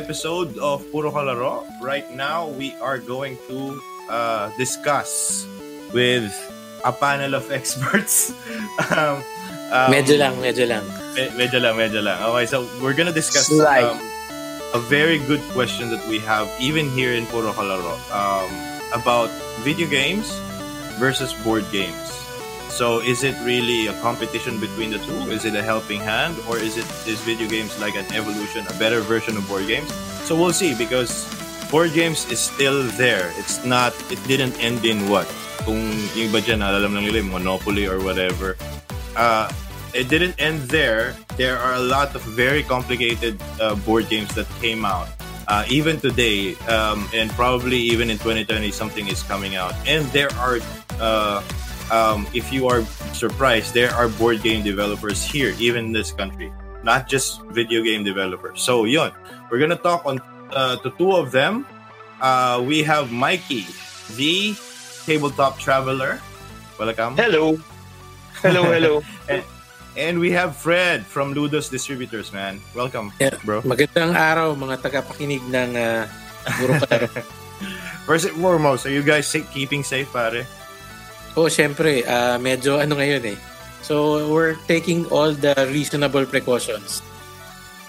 episode of Puro Kalaro. Right now, we are going to uh, discuss with a panel of experts. um, um, medyo lang, medyo lang. Me- medyo lang, medyo lang. Okay, so we're gonna discuss um, a very good question that we have even here in Puro Kalaro um, about video games versus board games. So is it really a competition between the two? Is it a helping hand or is it is video games like an evolution, a better version of board games? So we'll see because board games is still there. It's not it didn't end in what? Kung iba dyan, alam lang nila Monopoly or whatever. Uh, it didn't end there. There are a lot of very complicated uh, board games that came out. Uh, even today, um, and probably even in 2020, something is coming out. And there are uh, um, if you are surprised, there are board game developers here, even in this country, not just video game developers. So, yun, we're gonna talk on uh, to two of them. Uh, we have Mikey, the tabletop traveler. Welcome. Hello. Hello, hello. and, and we have Fred from Ludos Distributors, man. Welcome, yeah. bro. Magandang araw, mga tagapakinig ng uh, Puro First and foremost, are you guys keeping safe, pare? Oh, syempre, uh, medyo ano ngayon eh. So, we're taking all the reasonable precautions.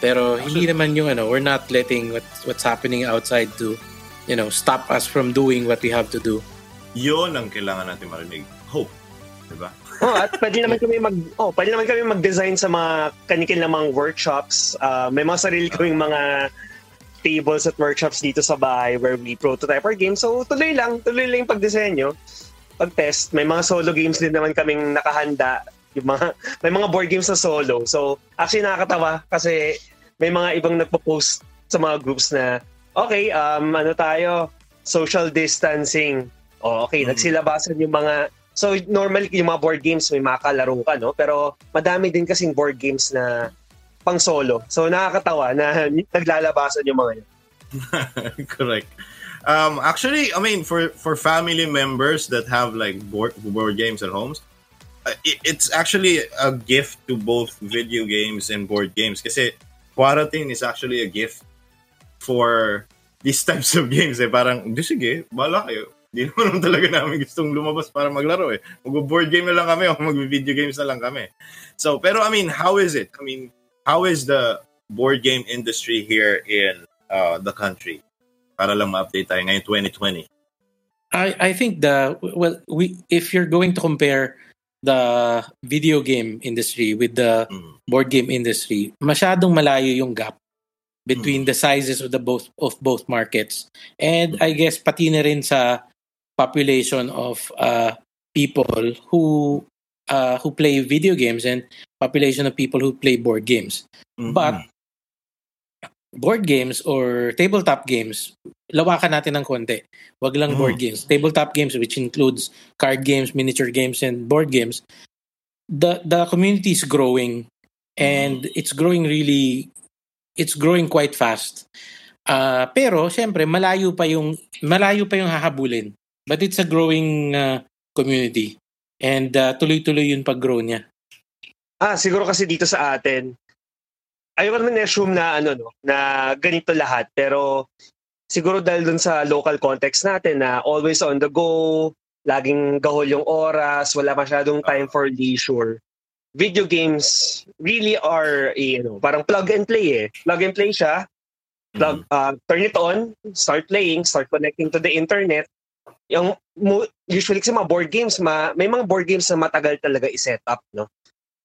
Pero hindi naman yung ano, we're not letting what, what's happening outside to, you know, stop us from doing what we have to do. Yun ang kailangan natin marinig. Hope. Diba? oh, at pwede naman kami mag oh, pwede naman kami mag-design sa mga kanikil na mga workshops. Uh, may mga sarili kaming mga tables at workshops dito sa bahay where we prototype our games. So, tuloy lang. Tuloy lang yung pagdisenyo pag-test, may mga solo games din naman kaming nakahanda. Yung mga, may mga board games na solo. So, actually nakakatawa kasi may mga ibang nagpo-post sa mga groups na, okay, um, ano tayo, social distancing. O, okay, mm-hmm. nagsilabasan yung mga, so normally yung mga board games may makalaro ka, no? Pero madami din kasing board games na pang solo. So nakakatawa na naglalabasan yung mga yun. Correct. Um, actually, I mean, for for family members that have like board board games at homes, uh, it, it's actually a gift to both video games and board games. Kasi quarantine is actually a gift for these types of games. Eh, parang, di sige, bala kayo. Di naman talaga namin gustong lumabas para maglaro eh. Mag-board game na lang kami o mag-video games na lang kami. So, pero I mean, how is it? I mean, how is the board game industry here in uh, the country? Para lang ma-update tayo ngayong 2020? I I think the well we if you're going to compare the video game industry with the mm. board game industry, masyadong malayo yung gap between mm. the sizes of the both of both markets. And mm. I guess pati na rin sa population of uh, people who uh, who play video games and population of people who play board games. Mm-hmm. But board games or tabletop games, lawakan natin ng konti. Wag lang mm. board games. Tabletop games which includes card games, miniature games and board games. The the community is growing and mm. it's growing really it's growing quite fast. Uh, pero syempre malayo pa yung malayo pa yung hahabulin. But it's a growing uh, community and uh, tuloy-tuloy yung pag-grow niya. Ah, siguro kasi dito sa atin, ayoko naman assume na ano no, na ganito lahat pero siguro dahil dun sa local context natin na always on the go, laging gahol yung oras, wala masyadong time for leisure. Video games really are eh, you know, parang plug and play eh. Plug and play siya. Plug, uh, turn it on, start playing, start connecting to the internet. Yung usually kasi mga board games, ma, may mga board games na matagal talaga i-set up, no?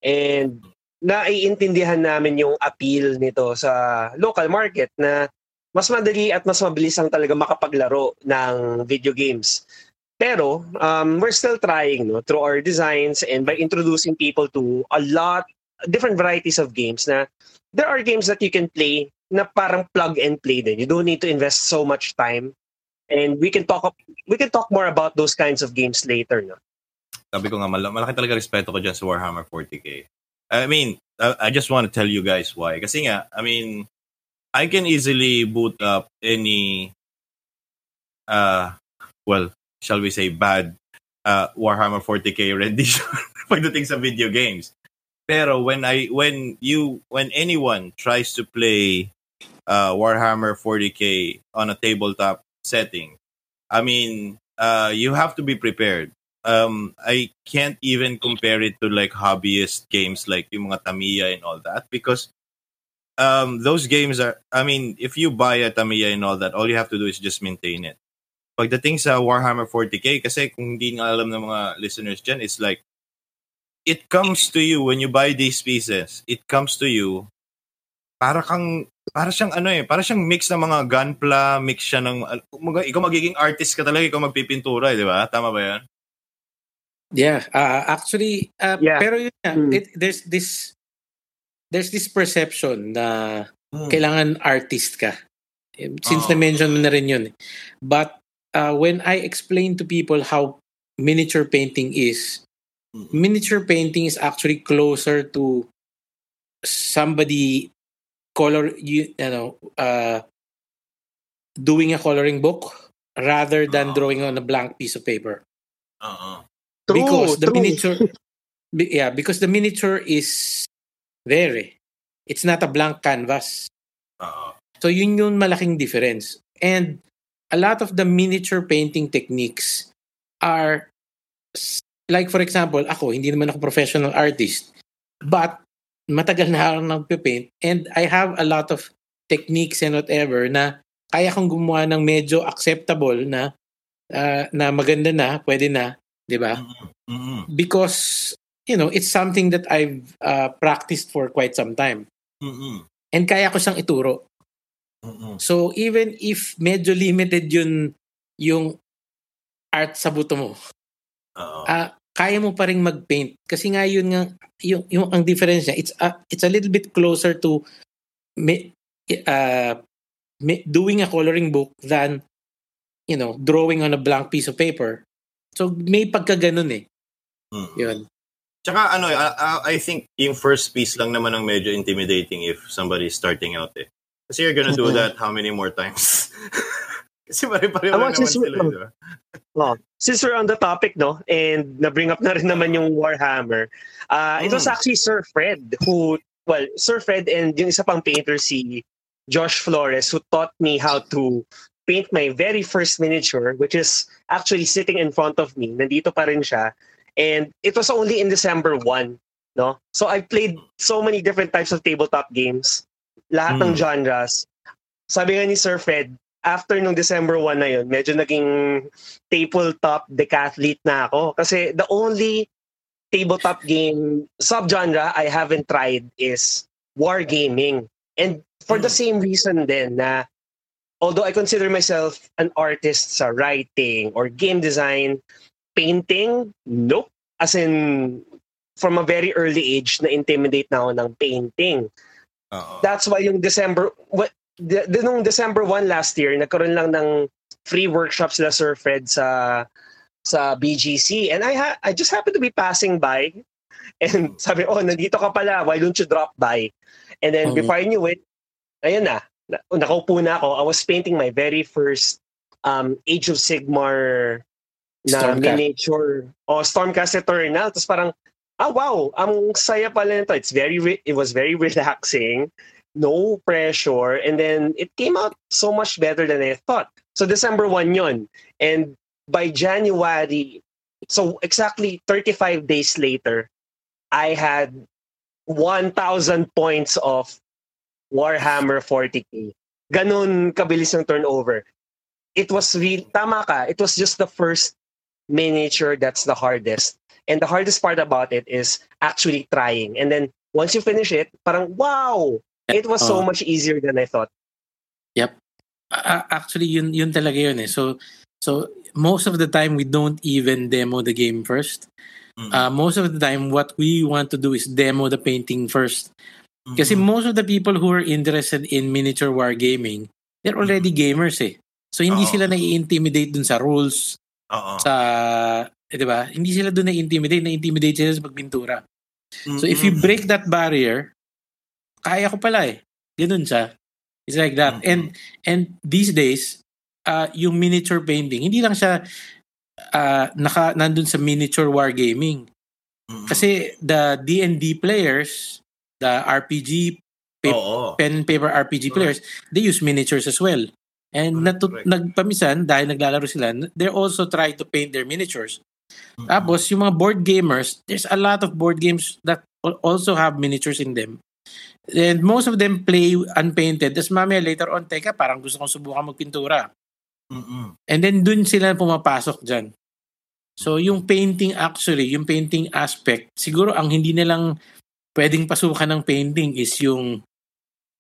And naiintindihan namin yung appeal nito sa local market na mas madali at mas mabilis ang talaga makapaglaro ng video games. Pero um, we're still trying no, through our designs and by introducing people to a lot different varieties of games na there are games that you can play na parang plug and play din. You don't need to invest so much time. And we can talk we can talk more about those kinds of games later. No? Sabi ko nga, malaki talaga respeto ko dyan sa Warhammer 40k. I mean, I, just want to tell you guys why. Nga, I mean, I can easily boot up any, uh, well, shall we say, bad uh, Warhammer 40k rendition pagdating sa video games. Pero when I when you when anyone tries to play uh, Warhammer 40k on a tabletop setting, I mean, uh, you have to be prepared. Um, I can't even compare it to like hobbyist games like yung mga Tamiya and all that because um, those games are, I mean, if you buy a Tamiya and all that, all you have to do is just maintain it. Pagdating sa Warhammer 40k, kasi kung hindi nga alam ng mga listeners dyan, it's like, it comes to you when you buy these pieces. It comes to you para kang para siyang ano eh, para siyang mix ng mga gunpla, mix siya ng mag, ikaw magiging artist ka talaga, ikaw magpipintura, eh, di ba? Tama ba 'yan? Yeah, uh, actually uh, yeah. pero yun mm. it, there's this there's this perception na mm. kailangan artist ka. Since oh. na-mention mo na rin yun. Eh. But uh, when I explain to people how miniature painting is, mm. miniature painting is actually closer to somebody color you, you know uh, doing a coloring book rather than uh drawing on a blank piece of paper. Uh-uh. True, because the true. miniature yeah, because the miniature is there. Eh. It's not a blank canvas. Uh-uh. So yun yung malaking difference. And a lot of the miniature painting techniques are like for example, ako hindi naman ako professional artist, but matagal na ako nagpe-paint and I have a lot of techniques and whatever na kaya kong gumawa ng medyo acceptable na uh, na maganda na, pwede na, 'di ba? Mm-hmm. Because you know, it's something that I've uh, practiced for quite some time. Mm-hmm. And kaya ko siyang ituro. Mm-hmm. So even if medyo limited yun yung art sa buto mo, uh, kaya mo pa rin mag-paint kasi nga yun nga yung, yung ang difference niya it's a, it's a little bit closer to me, uh, me, doing a coloring book than you know drawing on a blank piece of paper so may pagka ganun eh mm. yun Tsaka ano, I, I think yung first piece lang naman ang medyo intimidating if somebody is starting out eh. Kasi you're gonna do that how many more times? Kasi pare-pareho naman sila, di ba? Oh, since we're on the topic, no, and na-bring up na rin naman yung Warhammer, uh, mm. it was hmm. actually Sir Fred who, well, Sir Fred and yung isa pang painter si Josh Flores who taught me how to paint my very first miniature, which is actually sitting in front of me. Nandito pa rin siya. And it was only in December 1, no? So I played so many different types of tabletop games. Lahat mm. ng hmm. genres. Sabi nga ni Sir Fred, after nung December 1 na yun, medyo naging tabletop decathlete na ako. Kasi the only tabletop game subgenre I haven't tried is wargaming. And for the hmm. same reason then na although I consider myself an artist sa writing or game design, painting, nope. As in, from a very early age, na-intimidate na ako ng painting. Uh-oh. That's why yung December, what, de, de, nung December 1 last year, nagkaroon lang ng free workshops sila Sir Fred sa sa BGC. And I ha- I just happened to be passing by and sabi, oh, nandito ka pala. Why don't you drop by? And then mm-hmm. before I knew it, ayun na. Nakaupo na ako. I was painting my very first um, Age of Sigmar na Stormcast. miniature. O, oh, Stormcast Eternal. Tapos parang, ah, wow, ang saya pala nito. It's very, re- it was very relaxing no pressure, and then it came out so much better than I thought. So December 1 yon. And by January, so exactly 35 days later, I had 1,000 points of Warhammer 40k. Ganun kabilis ng turnover. It was real, tama ka, it was just the first miniature that's the hardest. And the hardest part about it is actually trying. And then once you finish it, parang wow, It was so uh, much easier than I thought. Yep. Uh, actually, yun, yun talaga yun eh. So, so most of the time, we don't even demo the game first. Mm-hmm. Uh, most of the time, what we want to do is demo the painting first. Mm-hmm. Kasi most of the people who are interested in miniature wargaming, they're already mm-hmm. gamers eh. So, hindi Uh-oh. sila nai-intimidate dun sa rules. Uh-oh. Sa, eh, di ba? Hindi sila dun na-intimidate. Na-intimidate sila sa pagpintura. Mm-hmm. So, if you break that barrier, kaya ko pala eh. Ganun siya. It's like that. Mm-hmm. And and these days, uh, yung miniature painting, hindi lang siya uh, naka, nandun sa miniature wargaming. Mm-hmm. Kasi the D&D players, the RPG pa- pen paper RPG players, they use miniatures as well. And natu- nagpamisan, dahil naglalaro sila, they also try to paint their miniatures. Mm-hmm. Tapos, yung mga board gamers, there's a lot of board games that also have miniatures in them. And most of them play unpainted. Tapos mamaya later on, teka, parang gusto kong subukan magpintura. Mm-mm. And then dun sila pumapasok dyan. So yung painting actually, yung painting aspect, siguro ang hindi nilang pwedeng pasukan ng painting is yung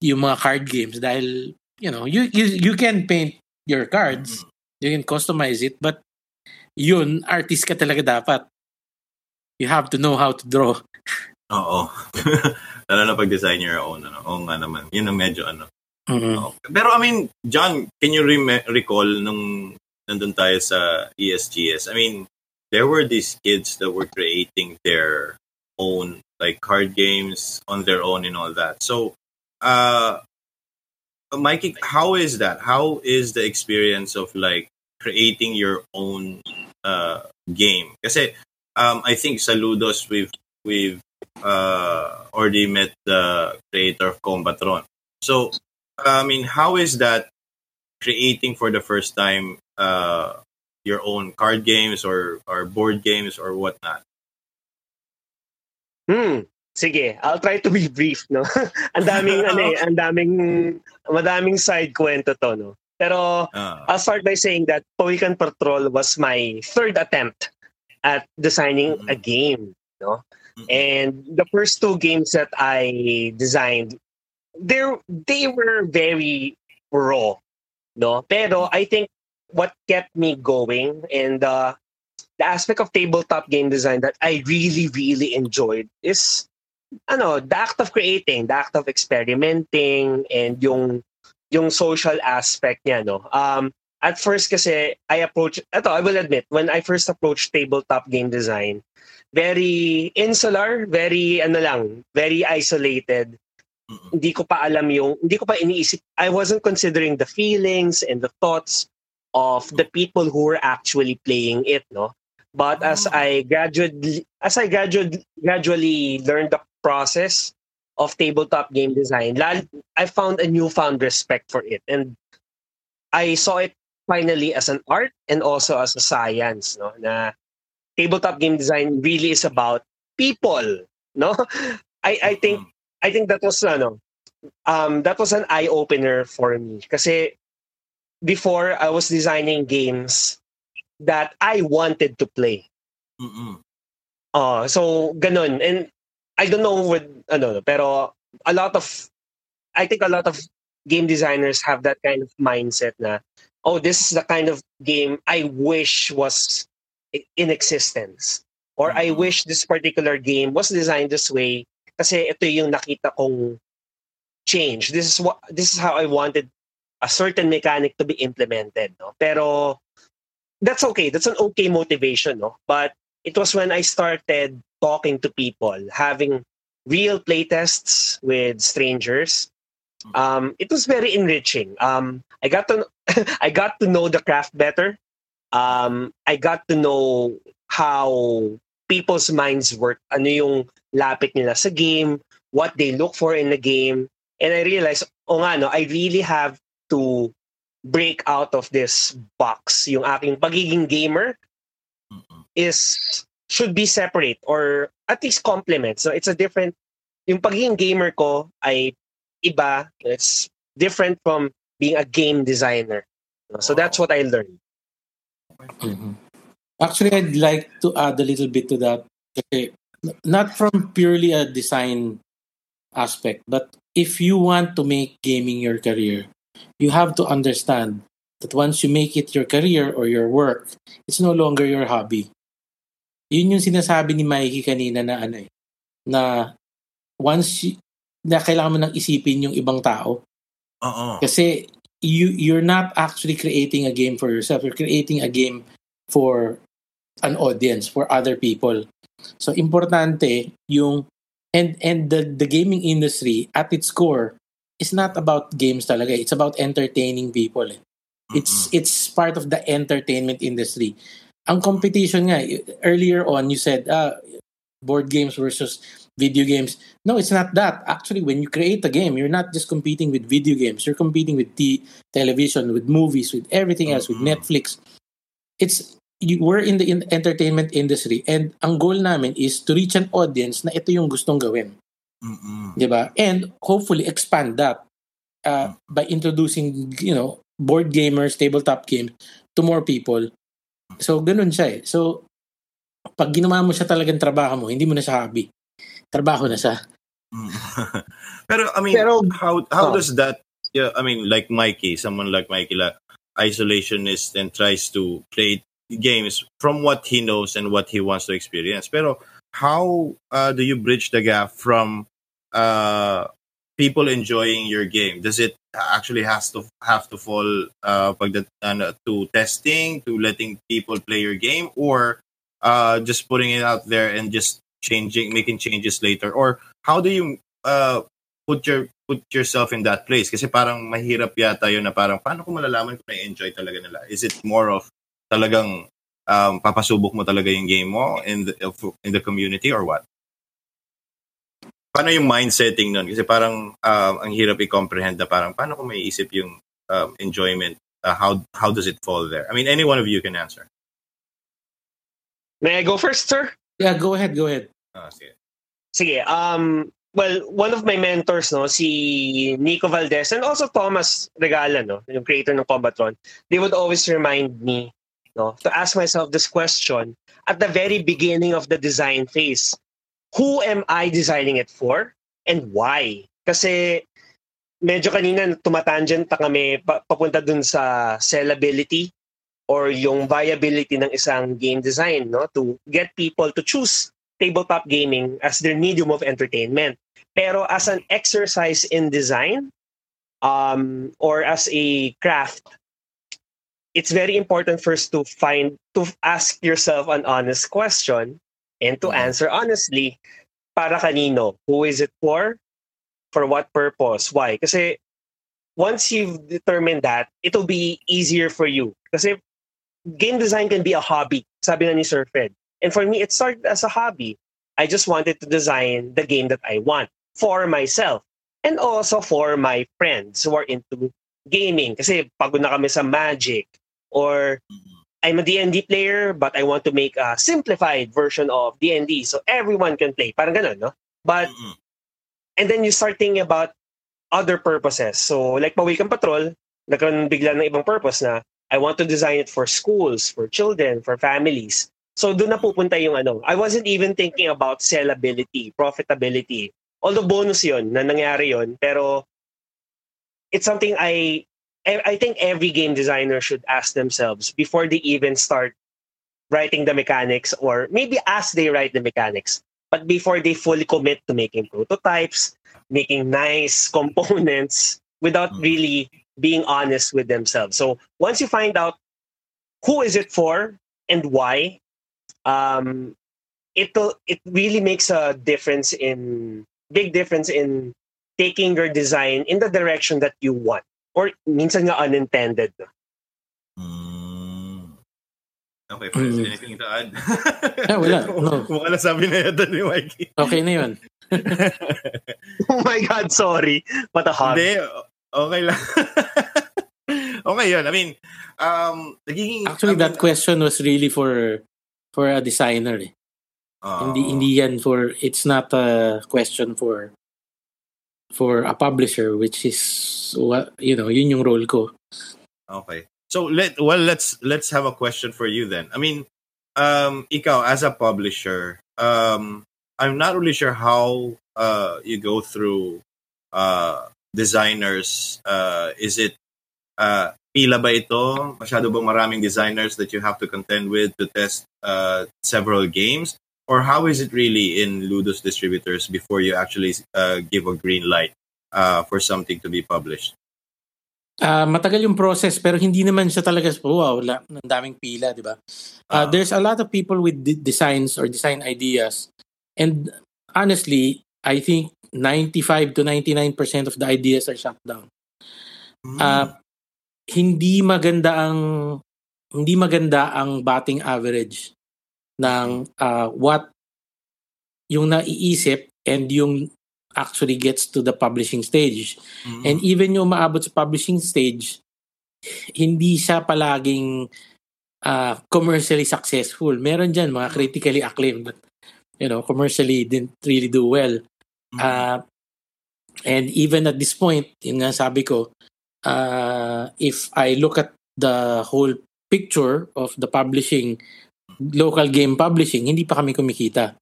yung mga card games dahil you know, you you you can paint your cards, mm-hmm. you can customize it, but yun artist ka talaga dapat. You have to know how to draw. Oo. Lalo na pag-design your own. Ano. Oo nga naman. Yun ang medyo ano. Mm-hmm. Okay. Pero I mean, John, can you re- recall nung nandun tayo sa ESGS? I mean, there were these kids that were creating their own like card games on their own and all that. So, uh, Mikey, how is that? How is the experience of like creating your own uh, game? Kasi um, I think saludos we've we've uh, already met the creator of Combatron. So, I mean, how is that creating for the first time uh, your own card games or, or board games or whatnot? Hmm. Sige, I'll try to be brief, no? ang daming ano eh, ang daming madaming side kwento to, no. Pero uh, I'll start by saying that Poican Patrol was my third attempt at designing mm-hmm. a game, no? And the first two games that I designed, they they were very raw, no. Pero I think what kept me going and uh, the aspect of tabletop game design that I really really enjoyed is ano, the act of creating, the act of experimenting and yung yung social aspect niya, no. Um at first kasi I approach ito I will admit when I first approached tabletop game design very insular, very ano lang, very isolated. Mm-hmm. Hindi ko pa alam yung, hindi ko pa iniisip, I wasn't considering the feelings and the thoughts of the people who were actually playing it, no? But as I gradually, as I gradually, gradually learned the process of tabletop game design, I found a newfound respect for it. And I saw it finally as an art and also as a science, no? Na tabletop game design really is about people, no? I I think mm-hmm. I think that was ano, um that was an eye opener for me Because before I was designing games that I wanted to play. Mm-mm. Uh, so ganun and I don't know with ano pero a lot of I think a lot of game designers have that kind of mindset na oh this is the kind of game I wish was in existence. Or I mm-hmm. wish this particular game was designed this way kasi ito yung nakita kong change. This is what this is how I wanted a certain mechanic to be implemented, no? Pero that's okay. That's an okay motivation, no? But it was when I started talking to people, having real playtests with strangers. Um, it was very enriching. Um, I got to I got to know the craft better um, I got to know how people's minds work. Ano yung lapit nila sa game, what they look for in the game. And I realized, oh nga, no, I really have break out of this box. Yung aking pagiging gamer is should be separate or at least complement. So it's a different, yung pagiging gamer ko ay iba. It's different from being a game designer. So that's what I learned. Mm-hmm. Actually, I'd like to add a little bit to that. Okay, not from purely a design aspect, but if you want to make gaming your career, you have to understand that once you make it your career or your work, it's no longer your hobby. Yun yung sinasabi ni Mikey kanina na ano eh, na once y- na kailangan mo nang isipin yung ibang tao. Oo. Kasi you you're not actually creating a game for yourself. You're creating a game for an audience, for other people. So importante yung and and the the gaming industry at its core is not about games talaga. It's about entertaining people. It's mm-hmm. it's part of the entertainment industry. Ang competition nga earlier on you said uh, board games versus video games. No, it's not that. Actually, when you create a game, you're not just competing with video games. You're competing with the television, with movies, with everything else, with mm-hmm. Netflix. It's you, we're in the in entertainment industry and ang goal namin is to reach an audience na ito yung gustong gawin. Mm-hmm. 'Di ba? And hopefully expand that uh, by introducing, you know, board gamers, tabletop games to more people. So, ganun siya eh. So, pag ginawa mo siya talagang trabaho mo, hindi mo na siya hobby. Trabaho na siya. Pero, I mean, Pero, how how oh. does that, yeah, I mean, like Mikey, someone like Mikey, like, isolationist and tries to play games from what he knows and what he wants to experience. Pero, how uh, do you bridge the gap from uh, people enjoying your game? Does it actually has to have to fall uh, pagdat, uh, to testing, to letting people play your game, or uh, just putting it out there and just changing, making changes later? Or how do you uh, put your put yourself in that place? Kasi parang mahirap yata yun na parang paano ko malalaman kung na-enjoy talaga nila? Is it more of talagang um, papasubok mo talaga yung game mo in the, in the community or what? paano yung mind setting nun? Kasi parang um, ang hirap i-comprehend na parang paano ko may isip yung um, enjoyment? Uh, how how does it fall there? I mean, any one of you can answer. May I go first, sir? Yeah, go ahead, go ahead. Oh, sige. Sige, um, well, one of my mentors, no, si Nico Valdez and also Thomas Regala, no, yung creator ng Combatron, they would always remind me, no, to ask myself this question at the very beginning of the design phase who am I designing it for and why? Kasi medyo kanina tumatangent ta kami papunta dun sa sellability or yung viability ng isang game design no to get people to choose tabletop gaming as their medium of entertainment pero as an exercise in design um or as a craft it's very important first to find to ask yourself an honest question and to mm-hmm. answer honestly, para kanino? Who is it for? For what purpose? Why? Kasi once you've determined that, it'll be easier for you. Kasi game design can be a hobby, sabi na ni Sir Fred. And for me, it started as a hobby. I just wanted to design the game that I want for myself and also for my friends who are into gaming. Kasi pagod na kami sa Magic or mm-hmm. I'm a D&D player, but I want to make a simplified version of D&D so everyone can play. Parang ganun, no? But, mm-hmm. and then you start thinking about other purposes. So, like Pawikan Patrol, nagkaroon bigla ng ibang purpose na I want to design it for schools, for children, for families. So, doon na pupunta yung ano. I wasn't even thinking about sellability, profitability. Although bonus yon na nangyari yon pero it's something I I think every game designer should ask themselves before they even start writing the mechanics or maybe as they write the mechanics, but before they fully commit to making prototypes, making nice components without mm. really being honest with themselves. So once you find out who is it for and why, um, it it really makes a difference in big difference in taking your design in the direction that you want. Or minsan nga unintended. Mm. Okay, friends, mm. anything to add? ah, wala. No. Mukhang nasabi na yata ni Mikey. Okay na yun. oh my God, sorry. What a hug. Hindi, okay lang. okay yun. I mean, um, nagiging... Actually, I mean, that question was really for for a designer. Eh. Uh, hindi hindi yan for it's not a question for for a publisher which is what you know yun yung role ko. Okay. So let well let's let's have a question for you then. I mean um ikaw as a publisher um i'm not really sure how uh you go through uh designers uh is it uh pila ba ito? Masyado bang maraming designers that you have to contend with to test uh several games or how is it really in Ludo's distributors before you actually uh, give a green light uh, for something to be published? Uh, matagal yung process pero hindi naman siya talaga oh, wow, wala, ang daming pila, di ba? Uh, uh, there's a lot of people with d- designs or design ideas and honestly, I think 95 to 99% of the ideas are shut down. Mm. Uh, hindi maganda ang hindi maganda ang batting average ng uh, what yung naiisip and yung actually gets to the publishing stage. Mm-hmm. And even yung maabot sa publishing stage, hindi siya palaging uh, commercially successful. Meron dyan mga critically acclaimed but you know, commercially didn't really do well. Mm-hmm. Uh, and even at this point, yun nga sabi ko, uh, if I look at the whole picture of the publishing, local game publishing, hindi pa kami kumikita.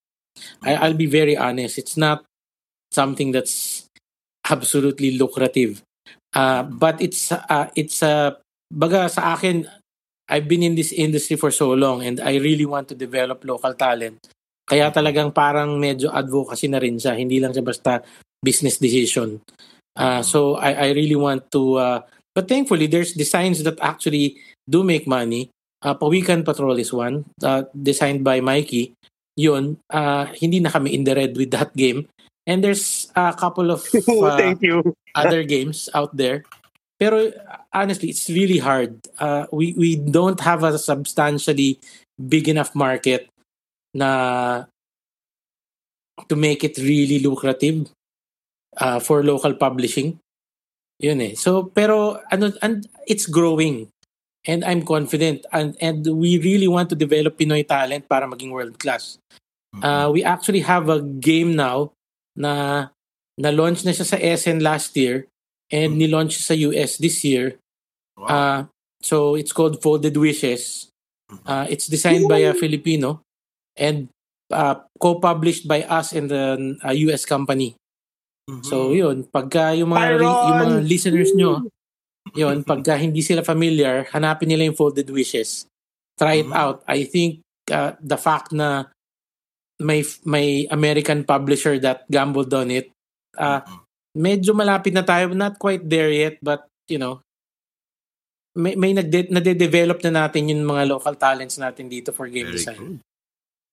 I, I'll be very honest. It's not something that's absolutely lucrative. Uh, but it's uh, it's uh, baga sa akin I've been in this industry for so long and I really want to develop local talent. Kaya talagang parang medyo advocacy na rin siya. Hindi lang siya basta business decision. Uh, so I, I really want to uh, but thankfully there's designs that actually do make money. Uh, Pawikan Patrol is one uh, designed by Mikey. Yun, uh, hindi na kami in the red with that game. And there's a couple of uh, Thank you. other games out there. Pero honestly, it's really hard. Uh, we we don't have a substantially big enough market na to make it really lucrative uh, for local publishing. Yun eh. So pero ano and it's growing. And I'm confident and and we really want to develop Pinoy talent para maging world class. Uh, we actually have a game now na na-launch na siya sa SN last year and ni-launch sa US this year. Wow. Uh, so it's called Folded Wishes. Uh, it's designed by a Filipino and uh, co-published by us and the uh, US company. Mhm. So yun, pagka yung mga, Byron! yung mga listeners nyo, yun, pagka hindi sila familiar, hanapin nila yung Folded Wishes. Try it Mhm. out. I think uh, the fact na may may American publisher that gambled on it, uh, medyo malapit na tayo. Not quite there yet, but you know, may, may nagde, nade-develop na natin yung mga local talents natin dito for game Very design.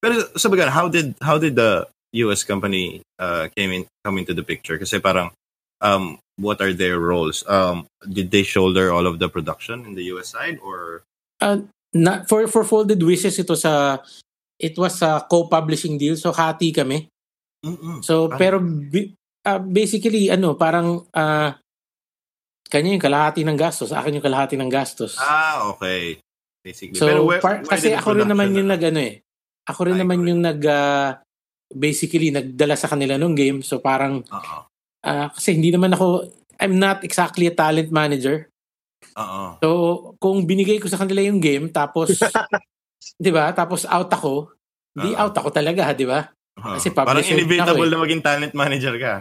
Pero sa bagay, how did how did the US company uh, came in come into the picture? Kasi parang um what are their roles? Um did they shoulder all of the production in the US side or Uh, na, for for Folded Wishes ito sa it was a co-publishing deal so hati kami. Mm-mm. So Paano? pero ah, basically ano parang ah kanya yung kalahati ng gastos, sa akin yung kalahati ng gastos. Ah, okay. Basically. So Pero where, par- where kasi ako rin naman yung na- nag ano eh. Ako rin Ay, naman correct. yung nag ah, basically nagdala sa kanila nung game. So parang Oo. Ah, kasi hindi naman ako I'm not exactly a talent manager. Oo. So kung binigay ko sa kanila yung game tapos 'di ba? Tapos out ako, di Oo. out ako talaga, 'di ba? Kasi parang inevitable ako eh. na maging talent manager ka.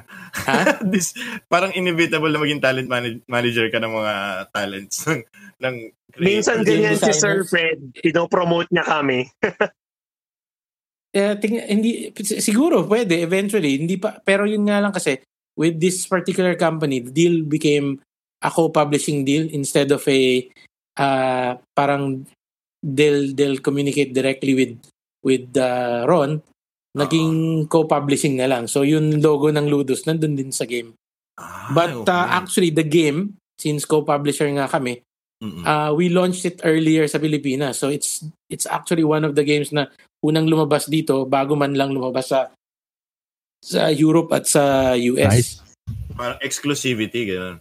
Ha? This, parang inevitable na maging talent manag- manager ka ng mga talents ng, ng Minsan ganyan si. Sir Fred. Pinopromote niya kami. Eh, ting- hindi siguro pwede eventually, hindi pa pero yun nga lang kasi with this particular company, the deal became a co-publishing deal instead of a uh, parang they'll they'll communicate directly with with uh, Ron naging co-publishing na lang. So yung logo ng Ludus nandun din sa game. Ah, But okay. uh, actually the game since co-publisher nga kami, Mm-mm. uh, we launched it earlier sa Pilipinas. So it's it's actually one of the games na unang lumabas dito bago man lang lumabas sa sa Europe at sa US. Nice. parang exclusivity, gano'n.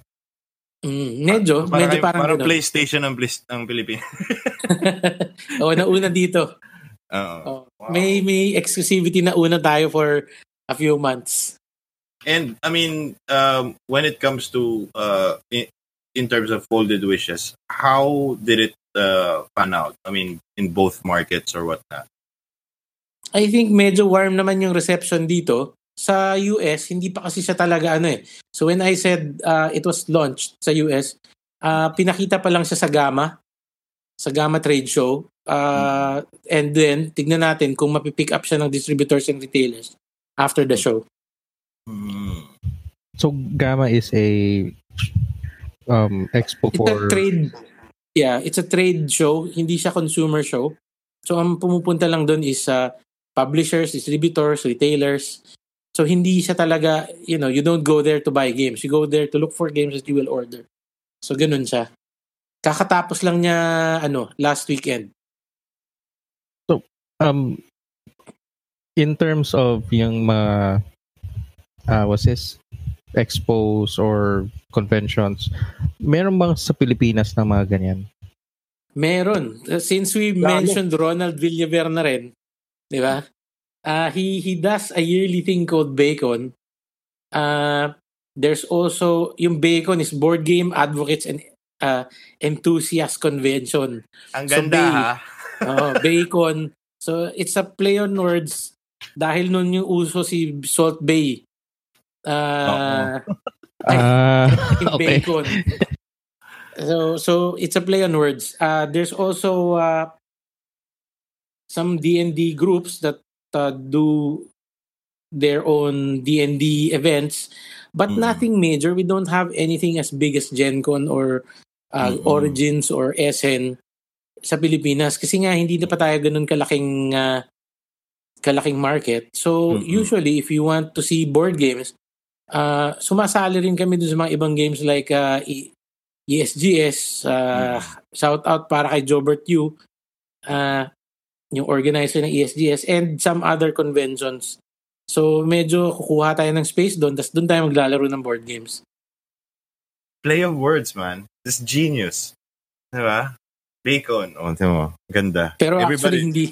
Mm, medyo, Parang, medyo parang, parang ganun. PlayStation ng, Plis- ng Pilipinas. Oo, nauna dito. Oo. Oo. Wow. May may exclusivity na una tayo for a few months. And I mean, um, when it comes to uh, in, in terms of folded wishes, how did it uh, pan out? I mean, in both markets or whatnot. I think medyo warm naman yung reception dito. Sa US, hindi pa kasi siya talaga ano eh. So when I said uh, it was launched sa US, uh, pinakita pa lang siya sa Gamma, sa Gamma Trade Show. Uh, And then, tignan natin kung mapipick up siya ng distributors and retailers after the show. So Gamma is a um expo It's a for trade, yeah, it's a trade show, hindi siya consumer show. So ang pumupunta lang doon is uh, publishers, distributors, retailers. So hindi siya talaga, you know, you don't go there to buy games. You go there to look for games that you will order. So ganun siya. Kakatapos lang niya ano, last weekend. um in terms of yung mga uh, what's this expos or conventions, meron bang sa Pilipinas na mga ganyan? Meron. Since we mentioned Ronald Villaver na rin, di ba? Uh, he, he does a yearly thing called Bacon. Uh, there's also, yung Bacon is Board Game Advocates and uh, Enthusiast Convention. Ang ganda so, ha? oh, Bacon. So, it's a play on words dahil nun yung uso si Salt Bay. Uh, uh, okay. Bacon. so, so it's a play on words. Uh, there's also uh, some D&D groups that uh, do their own D&D events, but mm. nothing major. We don't have anything as big as Gen Con or uh, mm-hmm. Origins or SN sa Pilipinas kasi nga hindi na pa tayo ganun kalaking uh, kalaking market. So mm-hmm. usually if you want to see board games, uh, sumasali rin kami dun sa mga ibang games like uh, e- ESGS, uh, mm-hmm. shout out para kay Jobert Yu, uh, yung organizer ng ESGS and some other conventions. So medyo kukuha tayo ng space doon, tapos doon tayo maglalaro ng board games. Play of words, man. This genius. Diba? Bacon. Oh, mo. Ganda. Pero Everybody... actually, hindi,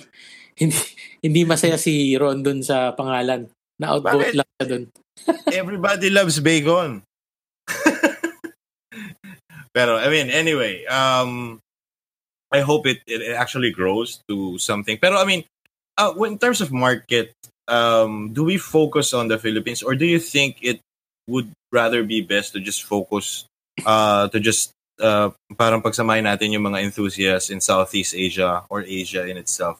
hindi, hindi masaya si Ron dun sa pangalan. Na-outvote lang siya dun. Everybody loves bacon. Pero, I mean, anyway, um, I hope it, it actually grows to something. Pero, I mean, uh, in terms of market, um, do we focus on the Philippines or do you think it would rather be best to just focus, uh, to just uh, parang pagsamahin natin yung mga enthusiasts in Southeast Asia or Asia in itself?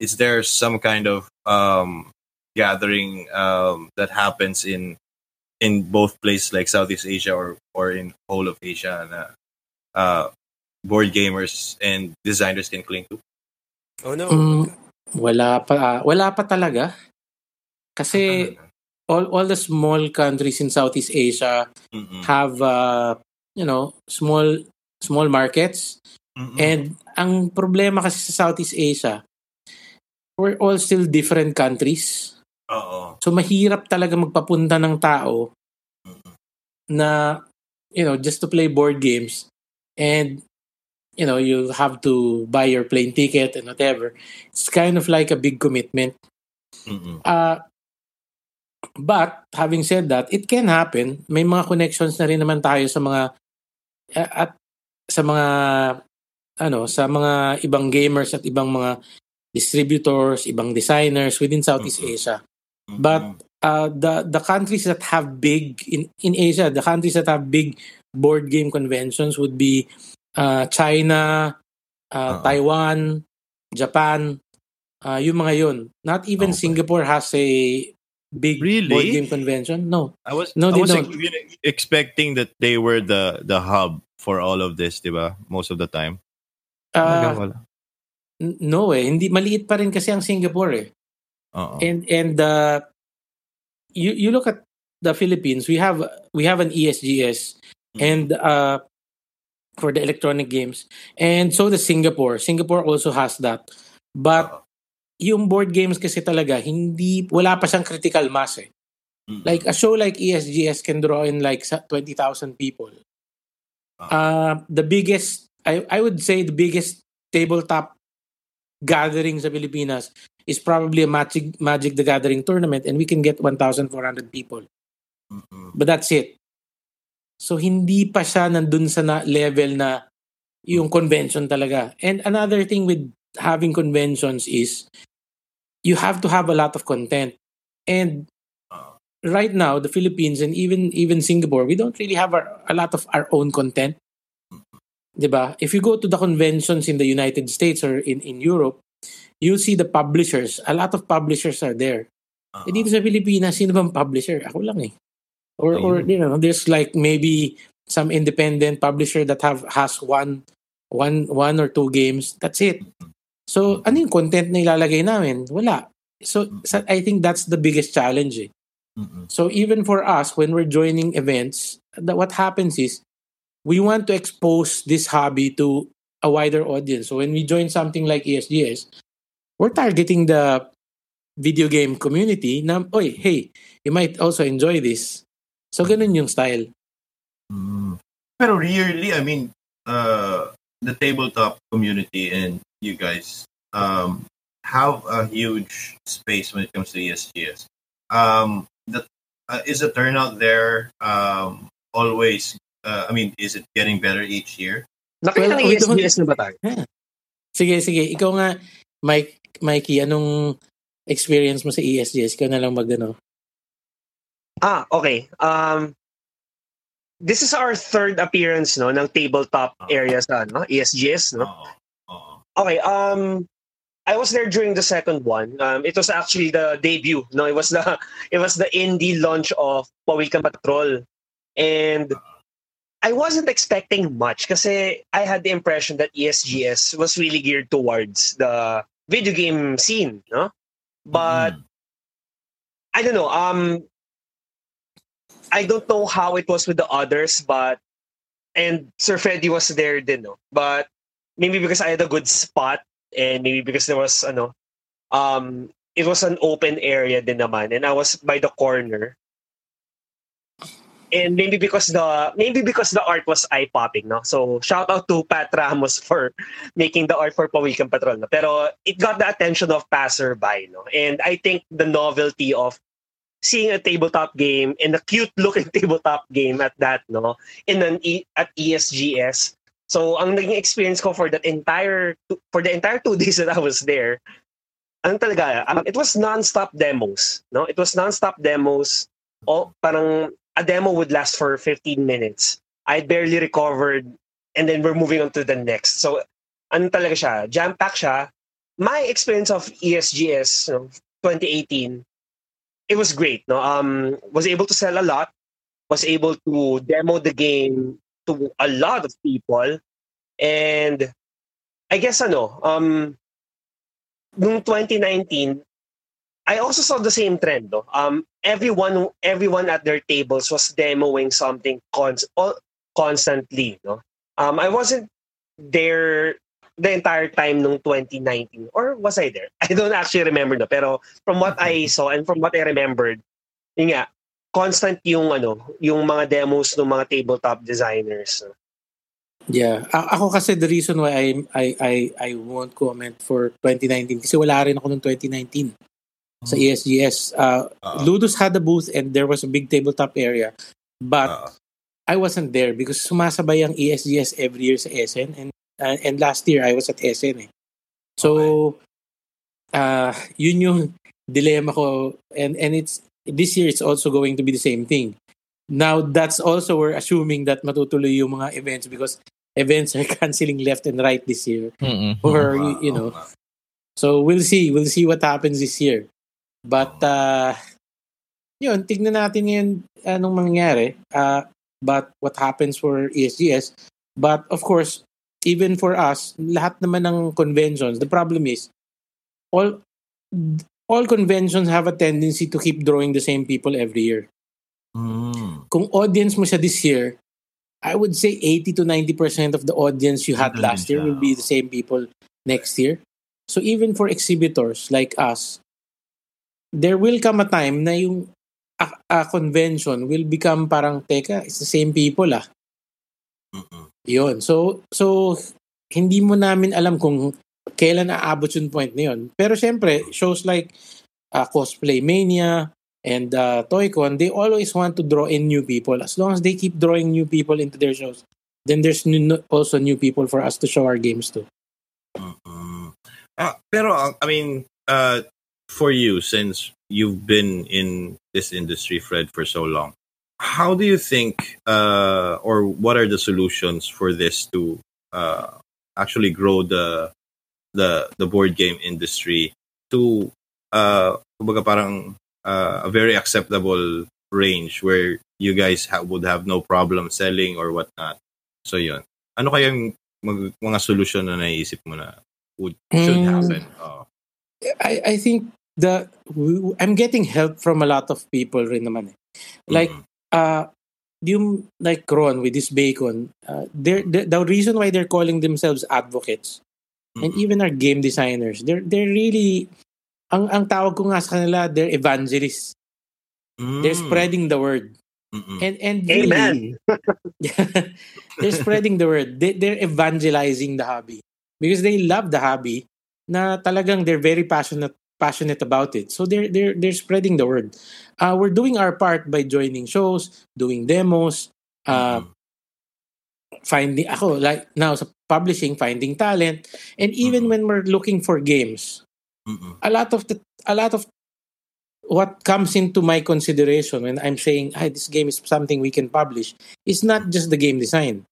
Is there some kind of um, gathering um, that happens in in both places like Southeast Asia or or in whole of Asia na uh, board gamers and designers can cling to? Oh no. Mm, wala pa wala pa talaga. Kasi all all the small countries in Southeast Asia Mm-mm. have uh, you know, small small markets. Mm-mm. And ang problema kasi sa Southeast Asia, we're all still different countries. Oo. So mahirap talaga magpapunta ng tao na you know, just to play board games and you know, you have to buy your plane ticket and whatever. It's kind of like a big commitment. Mm-mm. Uh but having said that, it can happen. May mga connections na rin naman tayo sa mga at sa mga ano sa mga ibang gamers at ibang mga distributors, ibang designers within Southeast mm-hmm. Asia. Mm-hmm. But uh, the the countries that have big in in Asia, the countries that have big board game conventions would be uh, China, uh. Taiwan, Japan, uh, yung mga yun. Not even okay. Singapore has a big really? board game convention. No, I was no, I was don't. expecting that they were the the hub for all of this, diba? Most of the time. Uh, no eh, hindi maliit pa rin kasi ang Singapore eh. Uh-oh. And and uh, you you look at the Philippines, we have we have an ESGS mm-hmm. and uh for the electronic games. And so the Singapore. Singapore also has that. But yung board games kasi talaga, hindi, wala pa siyang critical mass eh. Mm-hmm. Like a show like ESGS can draw in like 20,000 people. Uh, the biggest, I, I would say the biggest tabletop gathering sa Pilipinas is probably a Magic, Magic the Gathering tournament and we can get 1,400 people. Mm-hmm. But that's it. So hindi pa siya nandun sa na level na yung convention talaga. And another thing with having conventions is you have to have a lot of content. And right now, the Philippines and even even Singapore, we don't really have our, a lot of our own content. Diba? If you go to the conventions in the United States or in, in Europe, you'll see the publishers. A lot of publishers are there. Uh-huh. Eh dito sa Pilipinas, sino bang publisher? Ako lang eh. Or, or you know, there's like maybe some independent publisher that have has one one one or two games. That's it. Mm-hmm. So, ano yung content na ilalagay namin? Wala. So, so I think that's the biggest challenge. Eh. Mm-hmm. So, even for us, when we're joining events, that what happens is we want to expose this hobby to a wider audience. So, when we join something like ESGS, we're targeting the video game community na, oy, hey, you might also enjoy this. So, ganun yung style. Mm. Pero really, I mean, uh, the tabletop community and you guys um, have a huge space when it comes to ESGS. Um, the, uh, is the turnout there um, always, uh, I mean, is it getting better each year? Nakita well, ng ESGS na ba tayo? Yeah. Sige, sige. Ikaw nga, Mike, Mikey, anong experience mo sa ESGS? Ikaw na lang magano. Ah, okay. Um, this is our third appearance no ng tabletop uh area sa no ESGS no. Uh-huh. Okay, um I was there during the second one. Um, it was actually the debut. No, it was the it was the indie launch of Pawikan Patrol, and I wasn't expecting much because I had the impression that ESGS was really geared towards the video game scene, no? But mm. I don't know. Um, I don't know how it was with the others, but and Sir Freddy was there din, no? But maybe because I had a good spot and maybe because there was ano um it was an open area din naman and I was by the corner. And maybe because the maybe because the art was eye popping, no. So shout out to Pat Ramos for making the art for Pawikan Patrol. No? Pero it got the attention of passerby, no. And I think the novelty of seeing a tabletop game and a cute looking tabletop game at that no? In an e, at ESGS so ang naging experience ko for that entire for the entire two days that I was there ang talaga um, it was non-stop demos no? It was non-stop demos. All parang a demo would last for 15 minutes. I barely recovered and then we're moving on to the next. So ano talaga siya jam pack siya. My experience of ESGS you know, 2018 it was great. No, um, was able to sell a lot. Was able to demo the game to a lot of people, and I guess ano, um, noong 2019, I also saw the same trend. No? Um, everyone, everyone at their tables was demoing something cons- constantly. No, um, I wasn't there the entire time nung 2019 or was I there? I don't actually remember no pero from what I saw and from what I remembered yun nga constant yung ano yung mga demos ng mga tabletop designers Yeah, A- ako kasi the reason why I I I I won't comment for 2019 kasi wala rin ako noong 2019 sa hmm. ESGS. Uh, uh Ludus had a booth and there was a big tabletop area but uh I wasn't there because sumasabay ang ESGS every year sa SN and Uh, and last year, I was at SN eh. So, uh, yun yung dilemma ko. And, and it's, this year, it's also going to be the same thing. Now, that's also, we're assuming that matutuloy yung mga events because events are canceling left and right this year. Mm-mm. Or, wow. you know. So, we'll see. We'll see what happens this year. But, uh, yun, tignan natin yun anong mangyayari. Uh, but what happens for ESGS. But, of course, even for us, lahat naman ng conventions, the problem is, all all conventions have a tendency to keep drawing the same people every year. Mm. Kung audience mo siya this year, I would say 80 to 90% of the audience you had last year will be the same people next year. So even for exhibitors like us, there will come a time na yung a, a convention will become parang, teka, it's the same people ah. Mm-mm. Yun. So, so hindi mo namin alam kung kailan aabot yung point na yun. Pero syempre, shows like uh, Cosplay Mania and uh, ToyCon, they always want to draw in new people. As long as they keep drawing new people into their shows, then there's new, also new people for us to show our games to. Mm-hmm. Uh, pero, I mean, uh, for you, since you've been in this industry, Fred, for so long, how do you think, uh, or what are the solutions for this to uh, actually grow the the the board game industry to uh, parang uh, a very acceptable range where you guys ha- would have no problem selling or whatnot. So yun. Ano kayang mag- mga solution na naisip mo na would should mm. happen? Oh. I I think the I'm getting help from a lot of people rin naman. Eh. Like mm uh, yung like Ron with this bacon, uh, they're, the, the reason why they're calling themselves advocates mm-hmm. and even our game designers, they're they're really ang ang tawag ko nga sa kanila, they're evangelists. Mm. They're spreading the word. Mm-mm. And and really, Amen. they're spreading the word. They, they're evangelizing the hobby because they love the hobby. Na talagang they're very passionate passionate about it. So they're they're they're spreading the word. Uh, we're doing our part by joining shows, doing demos, uh, Mm-mm. finding ako like now sa publishing, finding talent, and even Mhm. when we're looking for games, Mm-mm. a lot of the a lot of what comes into my consideration when I'm saying, "Ay, this game is something we can publish," is not just the game design.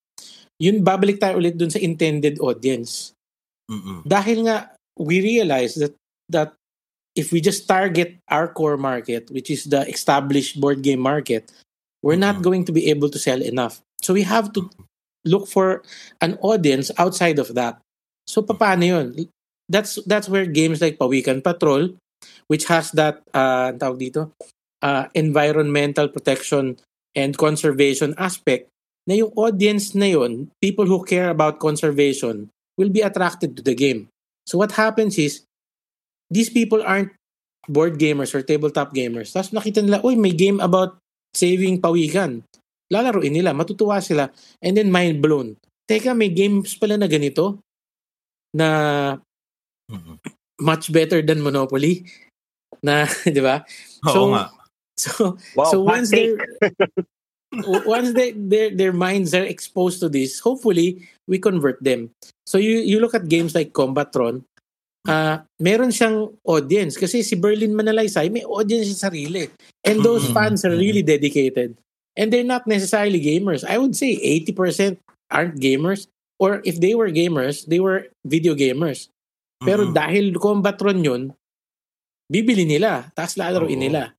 Yun, babalik tayo ulit dun sa intended audience. Dahil nga, we realize that that if we just target our core market, which is the established board game market, we're not Mhm. going to be able to sell enough. So we have to look for an audience outside of that. So paano yun? That's that's where games like Pawikan Patrol, which has that uh, tawag dito, uh, environmental protection and conservation aspect, na yung audience na yun, people who care about conservation, will be attracted to the game. So what happens is, these people aren't board gamers or tabletop gamers. Tapos nakita nila, uy, may game about saving pawikan. Lalaroin nila, matutuwa sila, and then mind blown. Teka, may games pala na ganito na Mm-mm. much better than Monopoly. Na, di ba? So, nga. So, Wow, so once w- once they, their their minds are exposed to this, hopefully we convert them. So you you look at games like Combatron, uh, meron siyang audience kasi si Berlin Manalaysay may audience sa sarili. And those Mm-mm. fans are really dedicated. And they're not necessarily gamers. I would say 80% aren't gamers or if they were gamers, they were video gamers. Pero Mm-mm. dahil Combatron yun, bibili nila, tapos lalaroin nila.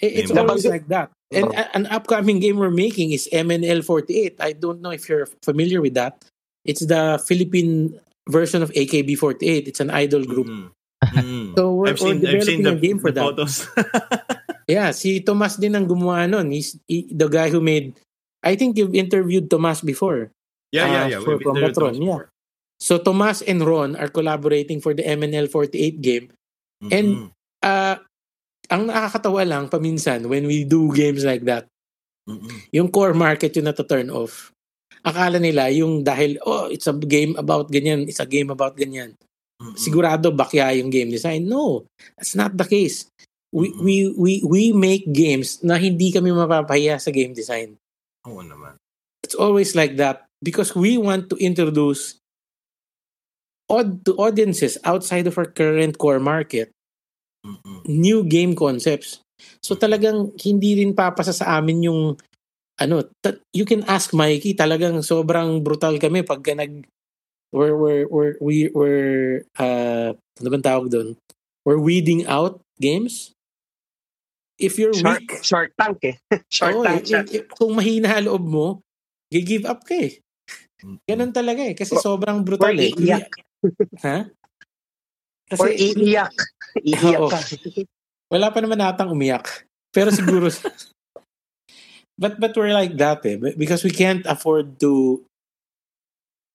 I- It's May always like that. And a- an upcoming game we're making is MNL48. I don't know if you're familiar with that. It's the Philippine version of AKB48. It's an idol group. Mm-mm. Mm. So we're, I've seen, we're I've seen developing the, a game for that. Yeah, si Tomas din ang gumawa nun. He's he- the guy who made I think you've interviewed Tomas before. yeah, yeah, Uh, yeah. for We've interviewed Combatron, those yeah. before. So Tomas and Ron are collaborating for the MNL48 game. And- Mm-mm. Uh ang nakakatawa lang paminsan when we do games like that, Mm-mm. yung core market yung nata-turn off. Akala nila yung dahil, oh, it's a game about ganyan, it's a game about ganyan. Mm-mm. Sigurado bakya yung game design. No, that's not the case. We, Mm-mm. we, we, we make games na hindi kami mapapahiya sa game design. Oo naman. It's always like that because we want to introduce odd to audiences outside of our current core market Mm-mm. new game concepts. So talagang hindi rin papasa sa amin yung ano, ta- you can ask Mikey, talagang sobrang brutal kami pag nag we're, we're, we're, we we're uh, ano bang tawag doon? We're weeding out games. If you're Shark, weak, shark Tank eh. Shark oo, Tank eh, eh, kung mahina loob mo, give up ka eh. Mm-mm. Ganun talaga eh. Kasi Or- sobrang brutal or eh. iiyak. ha? Or iiyak. Iiyak Oo. ka. Wala pa naman natang umiyak. Pero siguro But but we're like that eh Be- because we can't afford to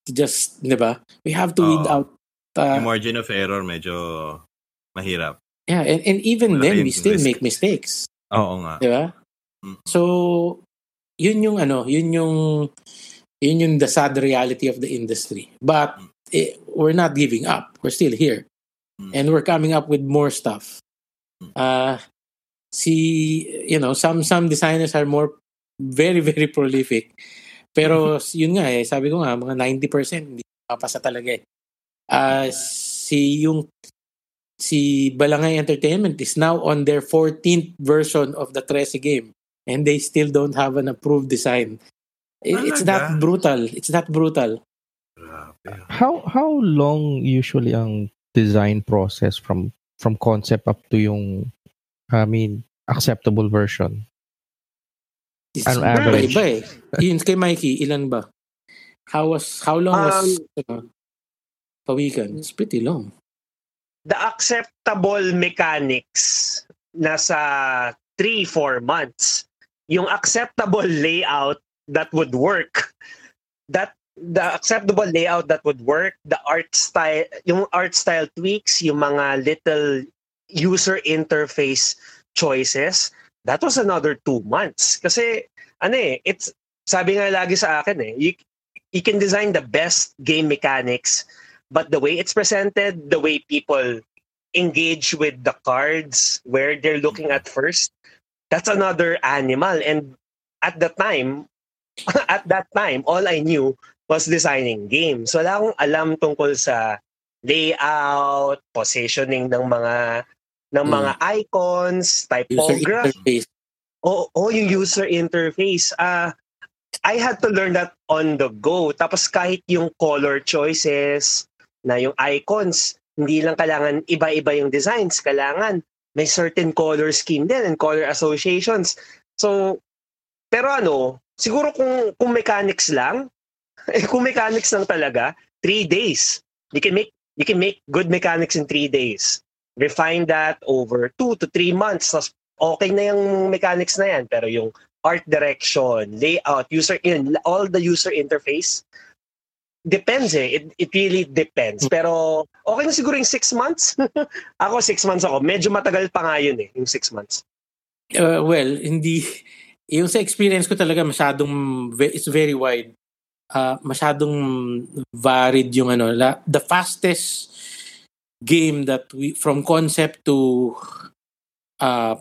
to just, 'di ba? We have to weed Oo. out uh, Yung margin of error medyo mahirap. yeah, and, and even Malaki then we still risk. make mistakes, Oo nga. 'di ba? Mm. So yun yung ano, yun yung yun yung the sad reality of the industry. But eh, we're not giving up. We're still here. Mm. And we're coming up with more stuff. Uh see, you know, some some designers are more very very prolific. Pero yun nga eh, sabi ko nga mga 90% hindi papasa talaga eh. Ah, si yung si Balangay Entertainment is now on their 14th version of the Trece game and they still don't have an approved design. It- it's that Talaga? brutal. It's that brutal. Grabe. How how long usually ang design process from from concept up to yung I mean acceptable version? It's Ano average? iba eh. Yun kay Mikey, ilan ba? How was how long was uh, pawikan? It's pretty long. The acceptable mechanics nasa 3-4 months. Yung acceptable layout that would work. That the acceptable layout that would work, the art style, yung art style tweaks, yung mga little user interface choices, that was another two months. Kasi, ano eh, it's, sabi nga lagi sa akin eh, you, you can design the best game mechanics, but the way it's presented, the way people engage with the cards, where they're looking at first, that's another animal. And at the time, at that time, all I knew was designing games. Wala akong alam tungkol sa layout, positioning ng mga ng mm. mga icons, typography. Oh, oh, yung user interface. Ah, uh, I had to learn that on the go. Tapos kahit yung color choices na yung icons, hindi lang kailangan iba-iba yung designs, kailangan may certain color scheme din and color associations. So, pero ano, siguro kung kung mechanics lang, eh, kung mechanics lang talaga, three days. You can make you can make good mechanics in three days. Refine that over two to three months. Tapos okay na yung mechanics na yan. Pero yung art direction, layout, user in all the user interface, depends eh. It, it really depends. Pero okay na siguro yung six months. ako six months ako. Medyo matagal pa nga yun eh, yung six months. Uh, well, hindi... Yung sa experience ko talaga masyadong... It's very wide. Uh, masyadong varied yung ano. La, the fastest game that we... From concept to... Uh,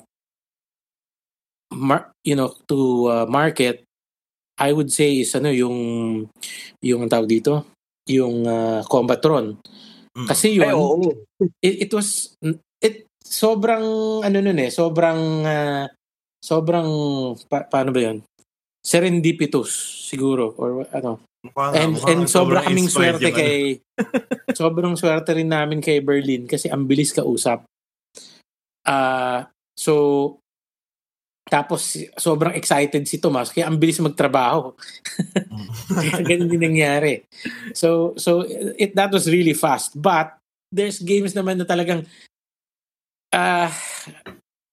mar, you know, to uh, market I would say is ano yung yung tawag dito, yung uh, Combatron. Mm. Kasi yun, Ay, oh. it, it was it sobrang ano nun eh, sobrang uh, sobrang pa, paano ba 'yun? Serendipitous siguro or ano. Mukha, and mukha, and sobra kaming swerte kay ano. sobrang swerte rin namin kay Berlin kasi ang bilis kausap. Ah, uh, so tapos sobrang excited si Tomas kaya ang bilis magtrabaho. kaya ganun din nangyari. So so it that was really fast. But there's games naman na talagang uh,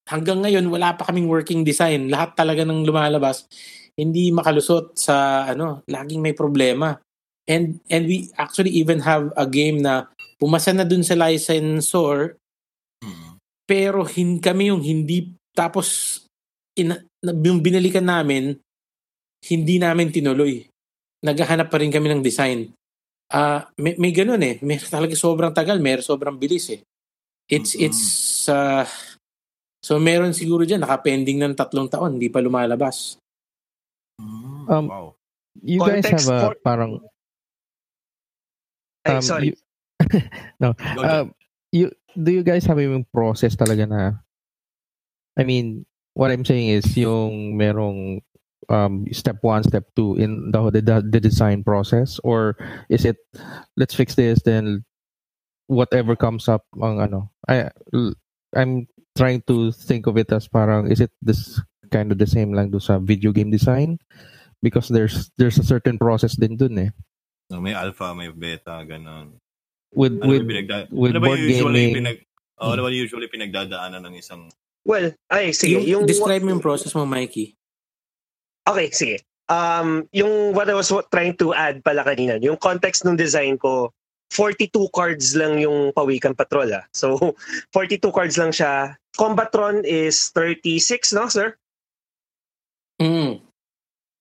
hanggang ngayon wala pa kaming working design. Lahat talaga ng lumalabas hindi makalusot sa ano, laging may problema. And and we actually even have a game na pumasa na dun sa licensor mm. pero hin kami yung hindi tapos in, yung binalikan namin, hindi namin tinuloy. Naghahanap pa rin kami ng design. Uh, may, may ganun eh. May talaga sobrang tagal, may sobrang bilis eh. It's, mm-hmm. it's, uh, so meron siguro dyan, nakapending ng tatlong taon, hindi pa lumalabas. Mm, um, wow. You Context guys have a for... parang... Um, Ay, sorry. You, no. Uh, you, do you guys have a process talaga na I mean, what I'm saying is yung merong um, step one, step two in the, the the design process, or is it let's fix this then whatever comes up ang ano I I'm trying to think of it as parang is it this kind of the same lang do sa video game design because there's there's a certain process din dun eh. No, may alpha, may beta, ganun. With ano with pinagda- with ano board usually gaming. Pinag- oh, ano ba usually pinagdadaanan ng isang Well, ay, sige. Yung, yung describe mo yung process mo, Mikey. Okay, sige. Um, yung what I was trying to add pala kanina, yung context ng design ko, 42 cards lang yung Pawikan Patrol. Ah. So, 42 cards lang siya. Combatron is 36, no, sir? Mm.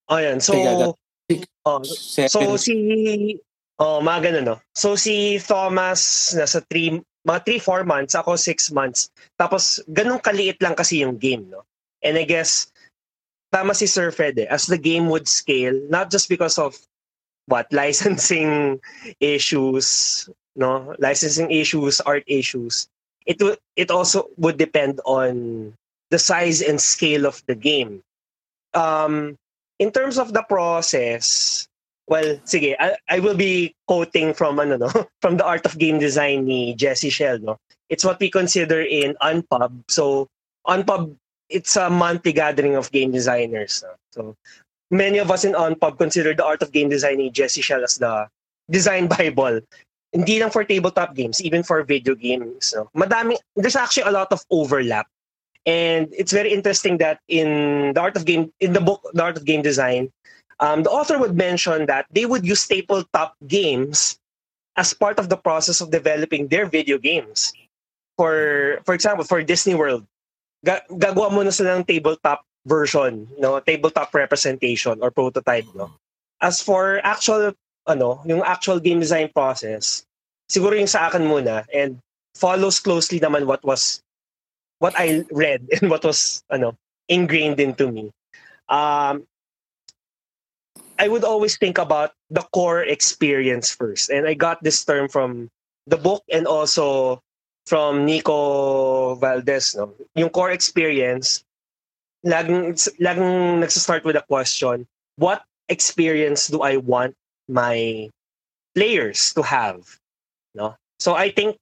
Oh, yan. So, oh, so si Oh, mga ganun, no? So si Thomas nasa 3 mga 3-4 months, ako 6 months. Tapos, ganun kaliit lang kasi yung game, no? And I guess, tama si Sir Fred eh, as the game would scale, not just because of what, licensing issues, no? Licensing issues, art issues. It, would it also would depend on the size and scale of the game. Um, in terms of the process, Well, sige, I, I will be quoting from ano no, from the Art of Game Design ni Jesse Shell, no. It's what we consider in Unpub. So, Unpub it's a monthly gathering of game designers. No? So, many of us in Unpub consider the Art of Game Design ni Jesse Shell as the design bible. Hindi lang for tabletop games, even for video games. No? Madami, there's actually a lot of overlap. And it's very interesting that in the art of game, in the book, The Art of Game Design, um, the author would mention that they would use tabletop games as part of the process of developing their video games. for for example, for Disney World, ga- gagawa mo na sila ng tabletop version, no? Tabletop representation or prototype, no? As for actual ano, yung actual game design process, siguro yung sa akin muna and follows closely naman what was what I read and what was ano ingrained into me. Um, I would always think about the core experience first. And I got this term from the book and also from Nico Valdez. No? Yung core experience, laging, laging nagsastart with a question, what experience do I want my players to have? No? So I think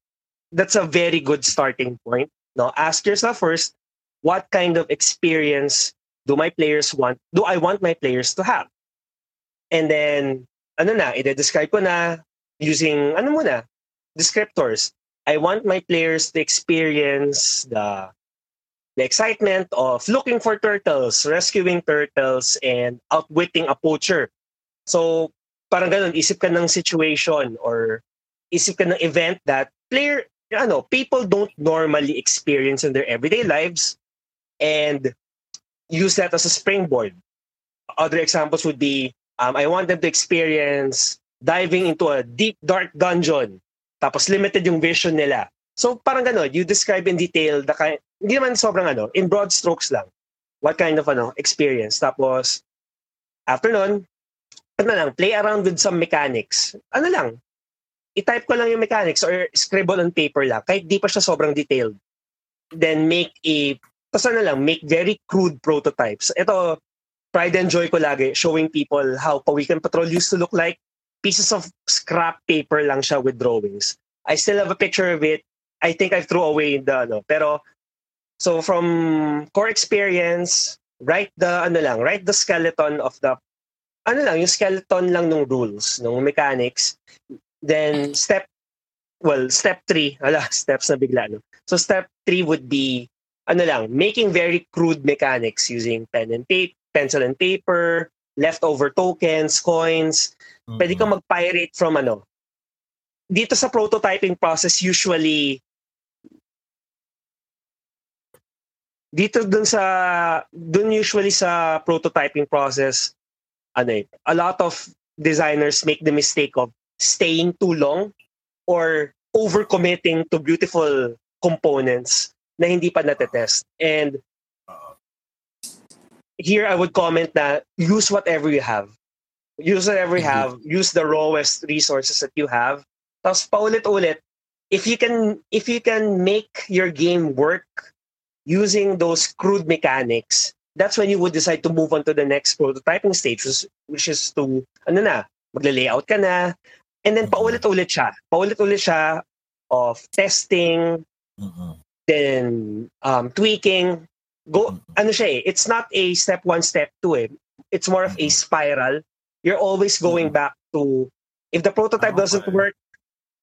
that's a very good starting point. No? Ask yourself first, what kind of experience do my players want, do I want my players to have? And then, ano na, i-describe ko na using, ano muna, descriptors. I want my players to experience the the excitement of looking for turtles, rescuing turtles, and outwitting a poacher. So, parang ganun, isip ka ng situation or isip ka ng event that player, ano, people don't normally experience in their everyday lives and use that as a springboard. Other examples would be Um, I want them to experience diving into a deep, dark dungeon. Tapos limited yung vision nila. So parang gano'n, you describe in detail the kind, hindi naman sobrang ano, in broad strokes lang. What kind of ano, experience. Tapos, after nun, ano lang, play around with some mechanics. Ano lang, i-type ko lang yung mechanics or scribble on paper lang, kahit di pa siya sobrang detailed. Then make a, tapos ano lang, make very crude prototypes. Ito, pride and joy ko lagi showing people how Pawikan Patrol used to look like. Pieces of scrap paper lang siya with drawings. I still have a picture of it. I think I threw away the ano. Pero so from core experience, write the ano lang, write the skeleton of the ano lang, yung skeleton lang ng rules, ng mechanics. Then step well, step 3, ala, steps na bigla no. So step 3 would be ano lang, making very crude mechanics using pen and tape, pencil and paper, leftover tokens, coins. Mm-hmm. Pwede kang mag-pirate from ano. Dito sa prototyping process, usually, dito dun sa, dun usually sa prototyping process, ano eh, a lot of designers make the mistake of staying too long or overcommitting to beautiful components na hindi pa natetest. And here I would comment that use whatever you have. Use whatever you have. Use the rawest resources that you have. Tapos paulit-ulit, if you can if you can make your game work using those crude mechanics, that's when you would decide to move on to the next prototyping stage, which is to, ano na, magle-layout ka na, and then mm-hmm. paulit-ulit siya. Paulit-ulit siya of testing, mm-hmm. then um, tweaking, go ano siya eh, it's not a step one, step two eh. It's more of a mm-hmm. spiral. You're always going mm-hmm. back to if the prototype doesn't work,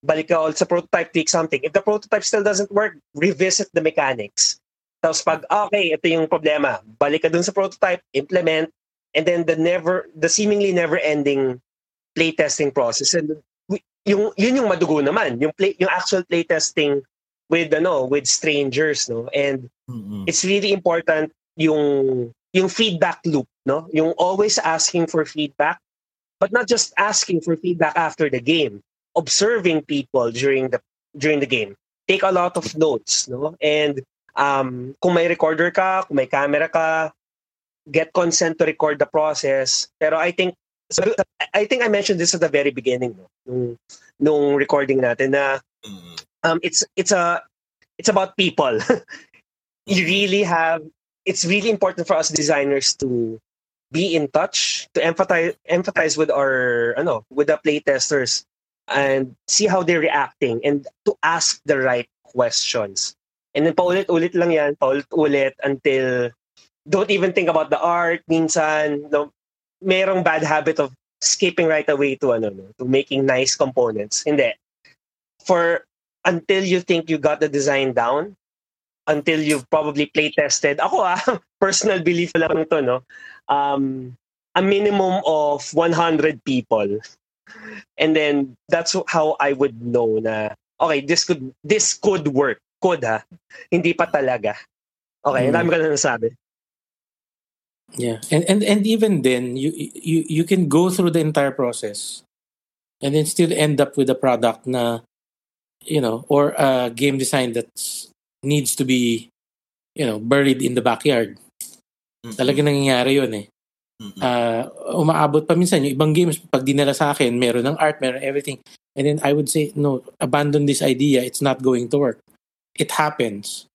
balik ka sa prototype, tweak something. If the prototype still doesn't work, revisit the mechanics. Tapos pag, okay, ito yung problema, balik ka dun sa prototype, implement, and then the never, the seemingly never-ending playtesting process. And yung, yun yung madugo naman, yung, play, yung actual playtesting with ano with strangers no? And mm-hmm. it's really important yung yung feedback loop no? Yung always asking for feedback but not just asking for feedback after the game. Observing people during the during the game. Take a lot of notes no? And um kung may recorder ka kung may camera ka get consent to record the process. Pero i think so i think i mentioned this at the very beginning no nung nung recording natin na mm-hmm um, it's it's a it's about people. you really have it's really important for us designers to be in touch to empathize empathize with our ano with the playtesters and see how they're reacting and to ask the right questions. And then paulit-ulit lang yan, paulit-ulit until don't even think about the art minsan no merong bad habit of skipping right away to ano no, to making nice components. Hindi. For until you think you got the design down, until you've probably play tested. Ako ah, personal belief lang to, no? Um, a minimum of 100 people. And then that's how I would know na okay, this could this could work. Could ha. Hindi pa talaga. Okay, mm. dami ka na nasabi. Yeah. And and and even then you you you can go through the entire process and then still end up with a product na you know or a game design that needs to be you know buried in the backyard. Mm-hmm. Talaga nangyayari 'yon eh. Mm-hmm. Uh, umaabot pa minsan yung ibang games pag dinala sa akin, meron ng art, meron everything. And then I would say, no, abandon this idea. It's not going to work. It happens.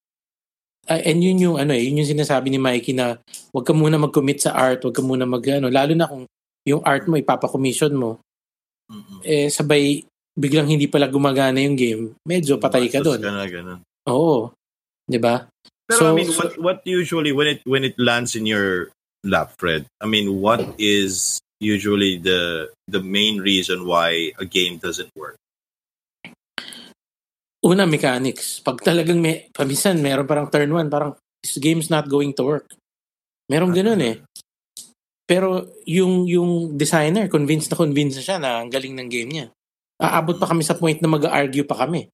Uh, and yun yung ano eh, yun yung sinasabi ni Mikey na wag ka muna mag-commit sa art, wag ka muna mag ano, lalo na kung yung art mo ipapa-commission mo. Mm-hmm. Eh sabay biglang hindi pala gumagana yung game, medyo patay ka doon. Oo. 'Di ba? Pero so, I mean, what, what usually when it when it lands in your lap, Fred? I mean, what is usually the the main reason why a game doesn't work? Una, mechanics. Pag talagang may, paminsan, meron parang turn one, parang this game's not going to work. Meron ganun eh. Pero yung yung designer, convinced na convinced na siya na ang galing ng game niya. Aabot pa kami sa point na mag-argue pa kami.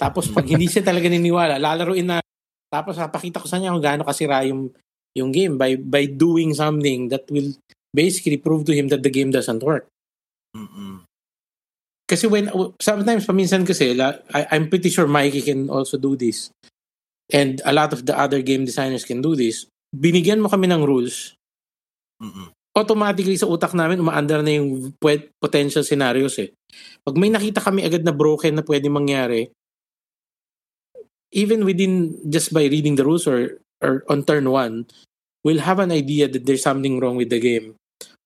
Tapos pag hindi siya talaga niniwala, lalaruin na tapos papakita ko sa niya kung gaano kasira yung yung game by by doing something that will basically prove to him that the game doesn't work. Mm-mm. Kasi when, sometimes, paminsan kasi, I, I'm pretty sure Mikey can also do this. And a lot of the other game designers can do this. Binigyan mo kami ng rules. Mm-mm. Automatically sa utak namin, umaandar na yung potential scenarios eh. Pag may nakita kami agad na broken na pwede mangyari, even within, just by reading the rules or, or on turn one, we'll have an idea that there's something wrong with the game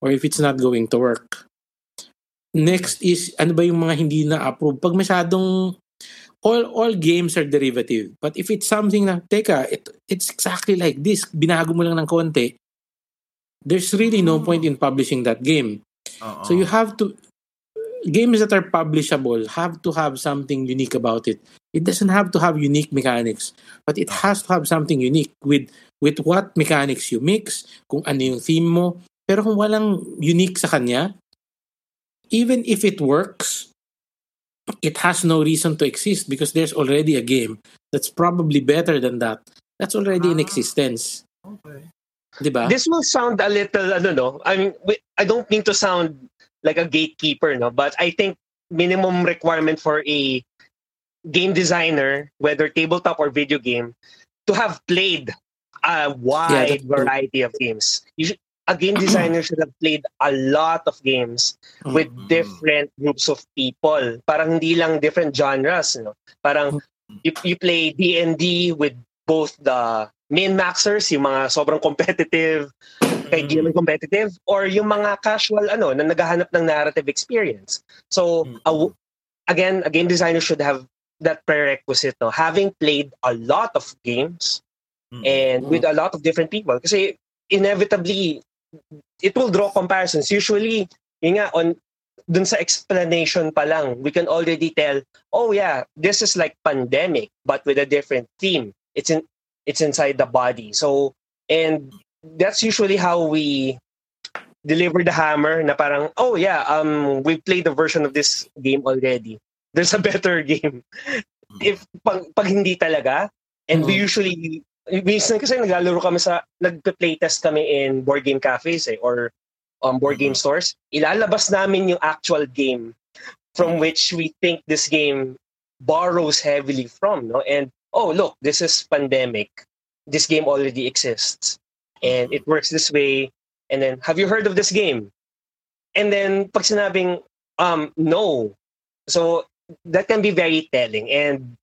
or if it's not going to work. Next is, ano ba yung mga hindi na-approve? Pag masyadong, all all games are derivative. But if it's something na, teka, it, it's exactly like this, binago mo lang ng konti, there's really no point in publishing that game. Uh-oh. So you have to, games that are publishable have to have something unique about it. It doesn't have to have unique mechanics, but it has to have something unique with with what mechanics you mix, kung ano yung theme mo. Pero kung walang unique sa kanya, even if it works, it has no reason to exist because there's already a game that's probably better than that. That's already ah, in existence. Okay. Diba? This will sound a little, I don't know, I mean, I don't mean to sound like a gatekeeper, no, but I think minimum requirement for a game designer, whether tabletop or video game, to have played a wide yeah, variety of games. You should, a game designer should have played a lot of games with mm-hmm. different groups of people. Parang hindi lang different genres, no? Parang mm-hmm. you, you play D&D with both the min-maxers, yung mga sobrang competitive, kaibigan mm-hmm. competitive, or yung mga casual, ano, na naghahanap ng narrative experience. So, a, again, a game designer should have that prerequisite, no? having played a lot of games and with a lot of different people. Kasi inevitably, it will draw comparisons. Usually, yun nga, on, dun sa explanation pa lang, we can already tell, oh yeah, this is like pandemic, but with a different theme. It's in, it's inside the body. So, and that's usually how we deliver the hammer na parang, oh yeah, um, we played the version of this game already. There's a better game. If pag, pag hindi talaga, and mm-hmm. we usually minsan kasi naglalaro kami sa, nagpe-playtest kami in board game cafes eh, or um, board game mm-hmm. stores. Ilalabas namin yung actual game from which we think this game borrows heavily from. No? And, oh, look, this is pandemic. This game already exists. And it works this way. And then, have you heard of this game? And then, pag sinabing, um, no. So, that can be very telling. And,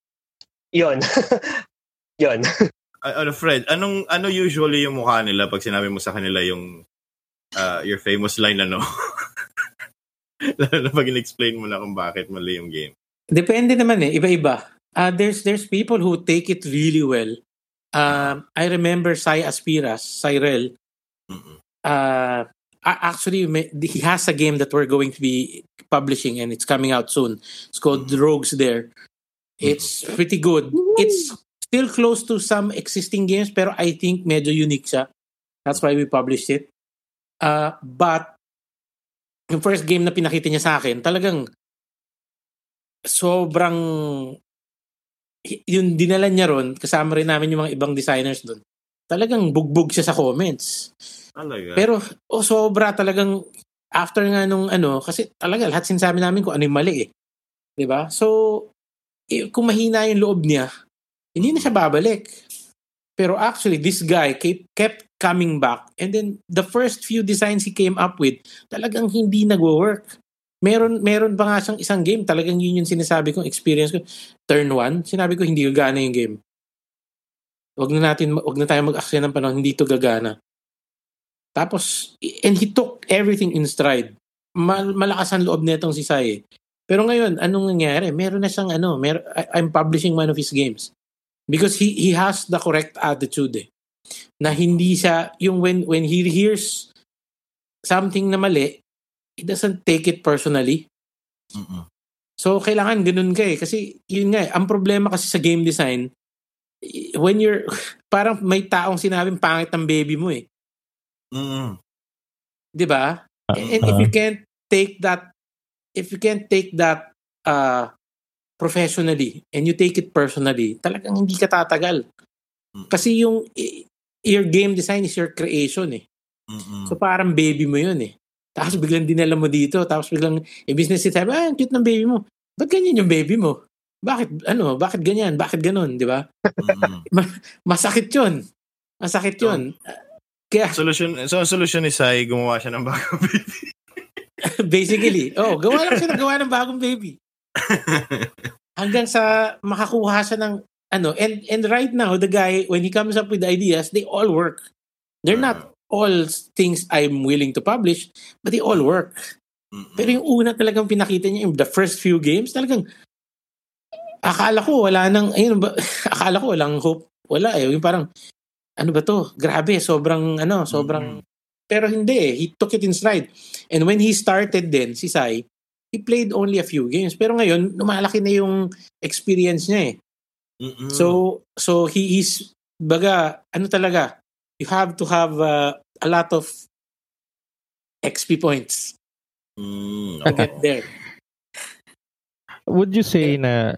yon yon ano Fred, anong ano usually yung mukha nila pag sinabi mo sa kanila yung uh, your famous line ano? Lalo na pag in-explain mo na kung bakit mali yung game. Depende naman eh, iba-iba. Uh, there's there's people who take it really well. Um, I remember Sai Aspiras, Cyril. Uh, actually, he has a game that we're going to be publishing and it's coming out soon. It's called mm-hmm. Rogues There. It's pretty good. It's still close to some existing games pero I think medyo unique siya. That's why we published it. Uh, but yung first game na pinakita niya sa akin, talagang sobrang yung dinala niya ron, kasama rin namin yung mga ibang designers doon. Talagang bugbog siya sa comments. Talaga. Pero oh, sobra talagang after nga nung ano, kasi talaga lahat sinasabi namin kung ano yung mali eh. 'Di ba? So, eh, kung mahina yung loob niya, hindi na siya babalik. Pero actually, this guy kept, coming back. And then, the first few designs he came up with, talagang hindi nagwo-work. Meron, meron pa nga siyang isang game, talagang yun yung sinasabi kong experience ko. Turn 1, sinabi ko hindi gagana yung game. Wag na natin, wag na tayo mag-aksaya ng panahon, hindi to gagana. Tapos, and he took everything in stride. Mal- malakas ang loob nitong si Sai. Pero ngayon, anong nangyari? Meron na siyang ano, mer- I'm publishing one of his games. Because he he has the correct attitude eh. Na hindi siya, yung when, when he hears something na mali, he doesn't take it personally. Mm-mm. So, kailangan ganun ka eh. Kasi, yun nga eh, ang problema kasi sa game design, when you're, parang may taong sinabing pangit ng baby mo eh. Mm-mm. 'Di ba? And if you can't take that if you can't take that uh professionally and you take it personally, talagang hindi ka tatagal. Kasi yung your game design is your creation eh. Mm-mm. So parang baby mo yun eh. Tapos biglang dinala mo dito, tapos biglang eh, business it sabi, ah, ang cute ng baby mo. Ba't ganyan yung baby mo? Bakit, ano, bakit ganyan? Bakit ganun, di ba? Mm-mm. Masakit yun. Masakit yun. Kaya, Solution, so ang solution ni Sai, gumawa siya ng bagong baby. basically, oh, gawa lang siya ng gawa ng bagong baby. Hanggang sa makakuha siya ng ano, and and right now the guy when he comes up with ideas, they all work. They're not all things I'm willing to publish, but they all work. Mm-mm. Pero yung una talagang pinakita niya, yung the first few games, talagang akala ko wala nang, ayun ba, akala ko walang hope. Wala eh. Yung parang, ano ba to? Grabe, sobrang, ano, sobrang, pero hindi eh. He took it in stride. And when he started din, si Sai, he played only a few games. Pero ngayon, lumalaki na yung experience niya eh. Mm-mm. So, so he is, baga, ano talaga, you have to have uh, a lot of XP points Mm, to okay. get there. Would you say na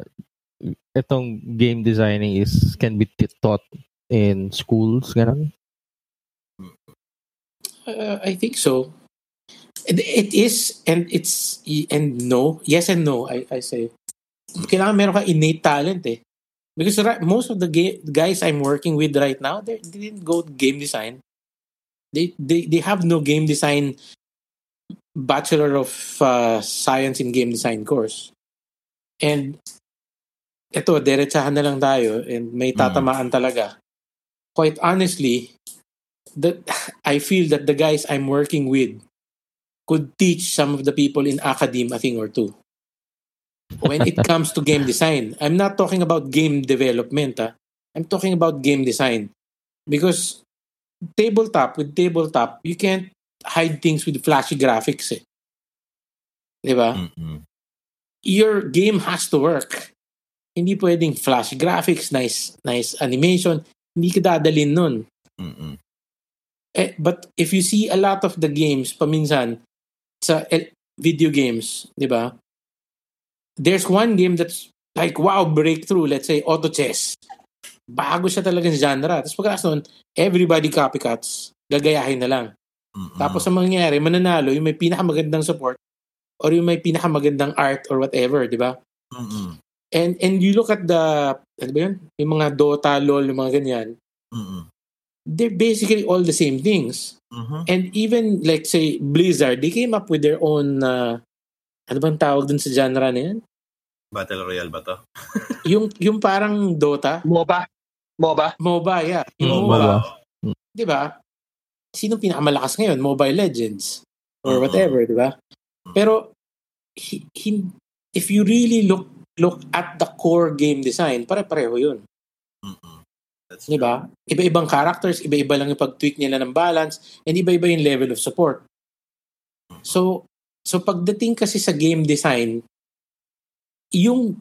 itong game designing is can be t- taught in schools, ganun? Uh, I think so. It, is, and it's, and no. Yes and no, I, I say. Kailangan meron ka innate talent eh. Because right, most of the ga- guys I'm working with right now, they, they didn't go game design. They, they, they have no game design Bachelor of uh, Science in Game Design course. And ito, derechahan na lang tayo and may tatamaan talaga. Quite honestly, that I feel that the guys I'm working with could teach some of the people in academe a thing or two. When it comes to game design, I'm not talking about game development. ah. I'm talking about game design. Because tabletop, with tabletop, you can't hide things with flashy graphics. Eh. Di ba? Mm-mm. your game has to work. Hindi pwedeng flash graphics, nice nice animation. Hindi ka dadalin nun. Mm-mm. Eh, but if you see a lot of the games, paminsan, sa el- video games, di ba? There's one game that's like, wow, breakthrough. Let's say, auto chess. Bago siya talagang genre. Tapos pagkakas nun, everybody copycats. Gagayahin na lang. Mm-mm. Tapos ang mangyayari, mananalo yung may pinakamagandang support or yung may pinakamagandang art or whatever, di ba? Mm-mm. And and you look at the ano ba yun? Yung mga Dota, LoL, yung mga ganyan, Mm-mm. They're basically all the same things. Mhm. And even like say Blizzard, they came up with their own uh, ano bang tawag dun sa genre na yan? Battle Royale ba to? Yung yung parang Dota, MOBA. MOBA. MOBA, yeah. Yung MOBA. MOBA. 'di ba? Sino pinakamalakas ngayon? Mobile Legends or Mhm. whatever, 'di ba? Pero he, he, if you really look look at the core game design, pare-pareho 'yun. That's Di ba? Iba-ibang characters, iba-iba lang yung pag-tweak nila ng balance, and iba-iba yung level of support. So, so pagdating kasi sa game design, yung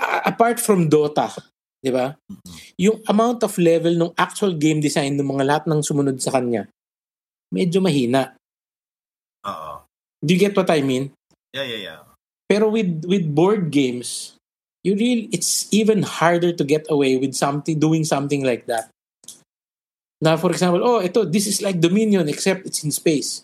a- apart from Dota, di ba? Mm-mm. Yung amount of level ng actual game design ng mga lahat ng sumunod sa kanya, medyo mahina. Oo. Do you get what I mean? Yeah, yeah, yeah. Pero with with board games, you really it's even harder to get away with something doing something like that. Now, for example, oh, ito, this is like Dominion except it's in space.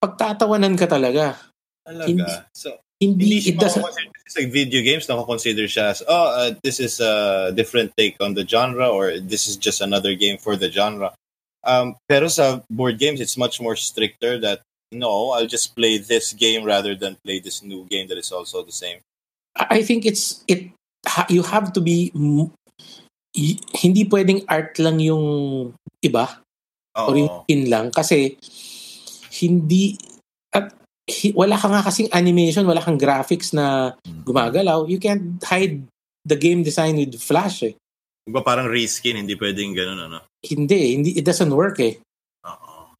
Pagtatawanan ka talaga. Talaga. Hindi, so, hindi, hindi it doesn't... It's like video games, nako-consider siya as, oh, uh, this is a different take on the genre or this is just another game for the genre. Um, pero sa board games, it's much more stricter that, no, I'll just play this game rather than play this new game that is also the same. I think it's, it, you have to be hindi pwedeng art lang yung iba Oo. or yung pin lang kasi hindi at wala ka nga kasing animation, wala kang graphics na mm. gumagalaw. You can't hide the game design with Flash eh. Diba parang reskin, hindi pwedeng ganun ano? Hindi, hindi it doesn't work eh.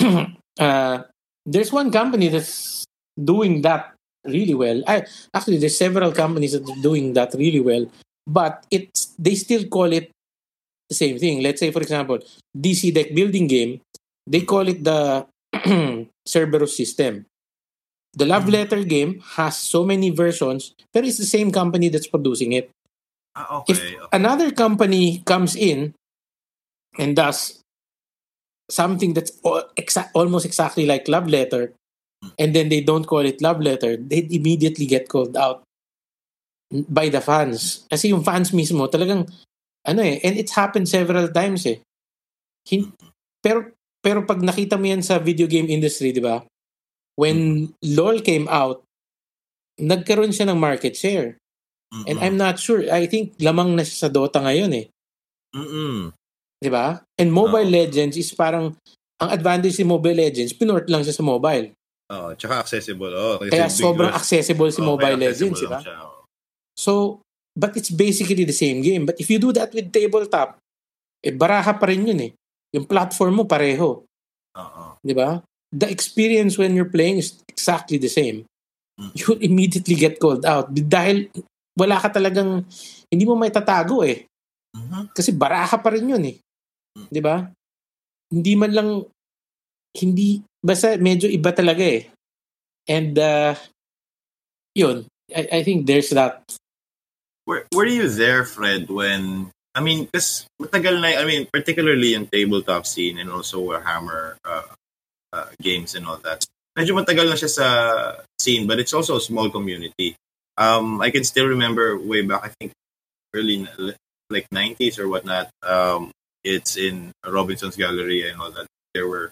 Uh, there's one company that's doing that really well. I, actually, there's several companies that are doing that really well, but it's they still call it the same thing. Let's say, for example, DC deck building game, they call it the Cerberus system. The Love mm-hmm. Letter game has so many versions, but it's the same company that's producing it. Ah, okay, if okay. another company comes in and does something that's exa- almost exactly like Love Letter. And then they don't call it Love Letter, they immediately get called out by the fans. Kasi yung fans mismo talagang ano eh, and it's happened several times eh. Hin- pero pero pag nakita mo yan sa video game industry, di ba? When LoL came out, nagkaroon siya ng market share. Mm-mm. And I'm not sure. I think lamang na siya sa Dota ngayon eh. Mm-mm. Di ba? And Mobile oh. Legends is parang ang advantage si Mobile Legends, pinort lang siya sa mobile. Oh, tsaka accessible. Oh, kaya sobrang accessible si oh, Mobile Legends, di ba? So, But it's basically the same game. But if you do that with tabletop, eh baraha pa rin yun eh. Yung platform mo pareho. Uh-uh. Di ba? The experience when you're playing is exactly the same. Mm. You immediately get called out. Dahil wala ka talagang, hindi mo may tatago eh. Uh-huh. Kasi baraha pa rin yun eh. Mm. Di ba? Hindi man lang, hindi, basta medyo iba talaga eh. And, uh, yun, I, I think there's that were, were you there, Fred, when I mean, because matagal na, I mean, particularly in tabletop scene and also Warhammer uh, uh, games and all that. Medyo matagal na siya sa scene, but it's also a small community. Um, I can still remember way back, I think early like 90s or whatnot. Um, it's in Robinson's Gallery and all that. There were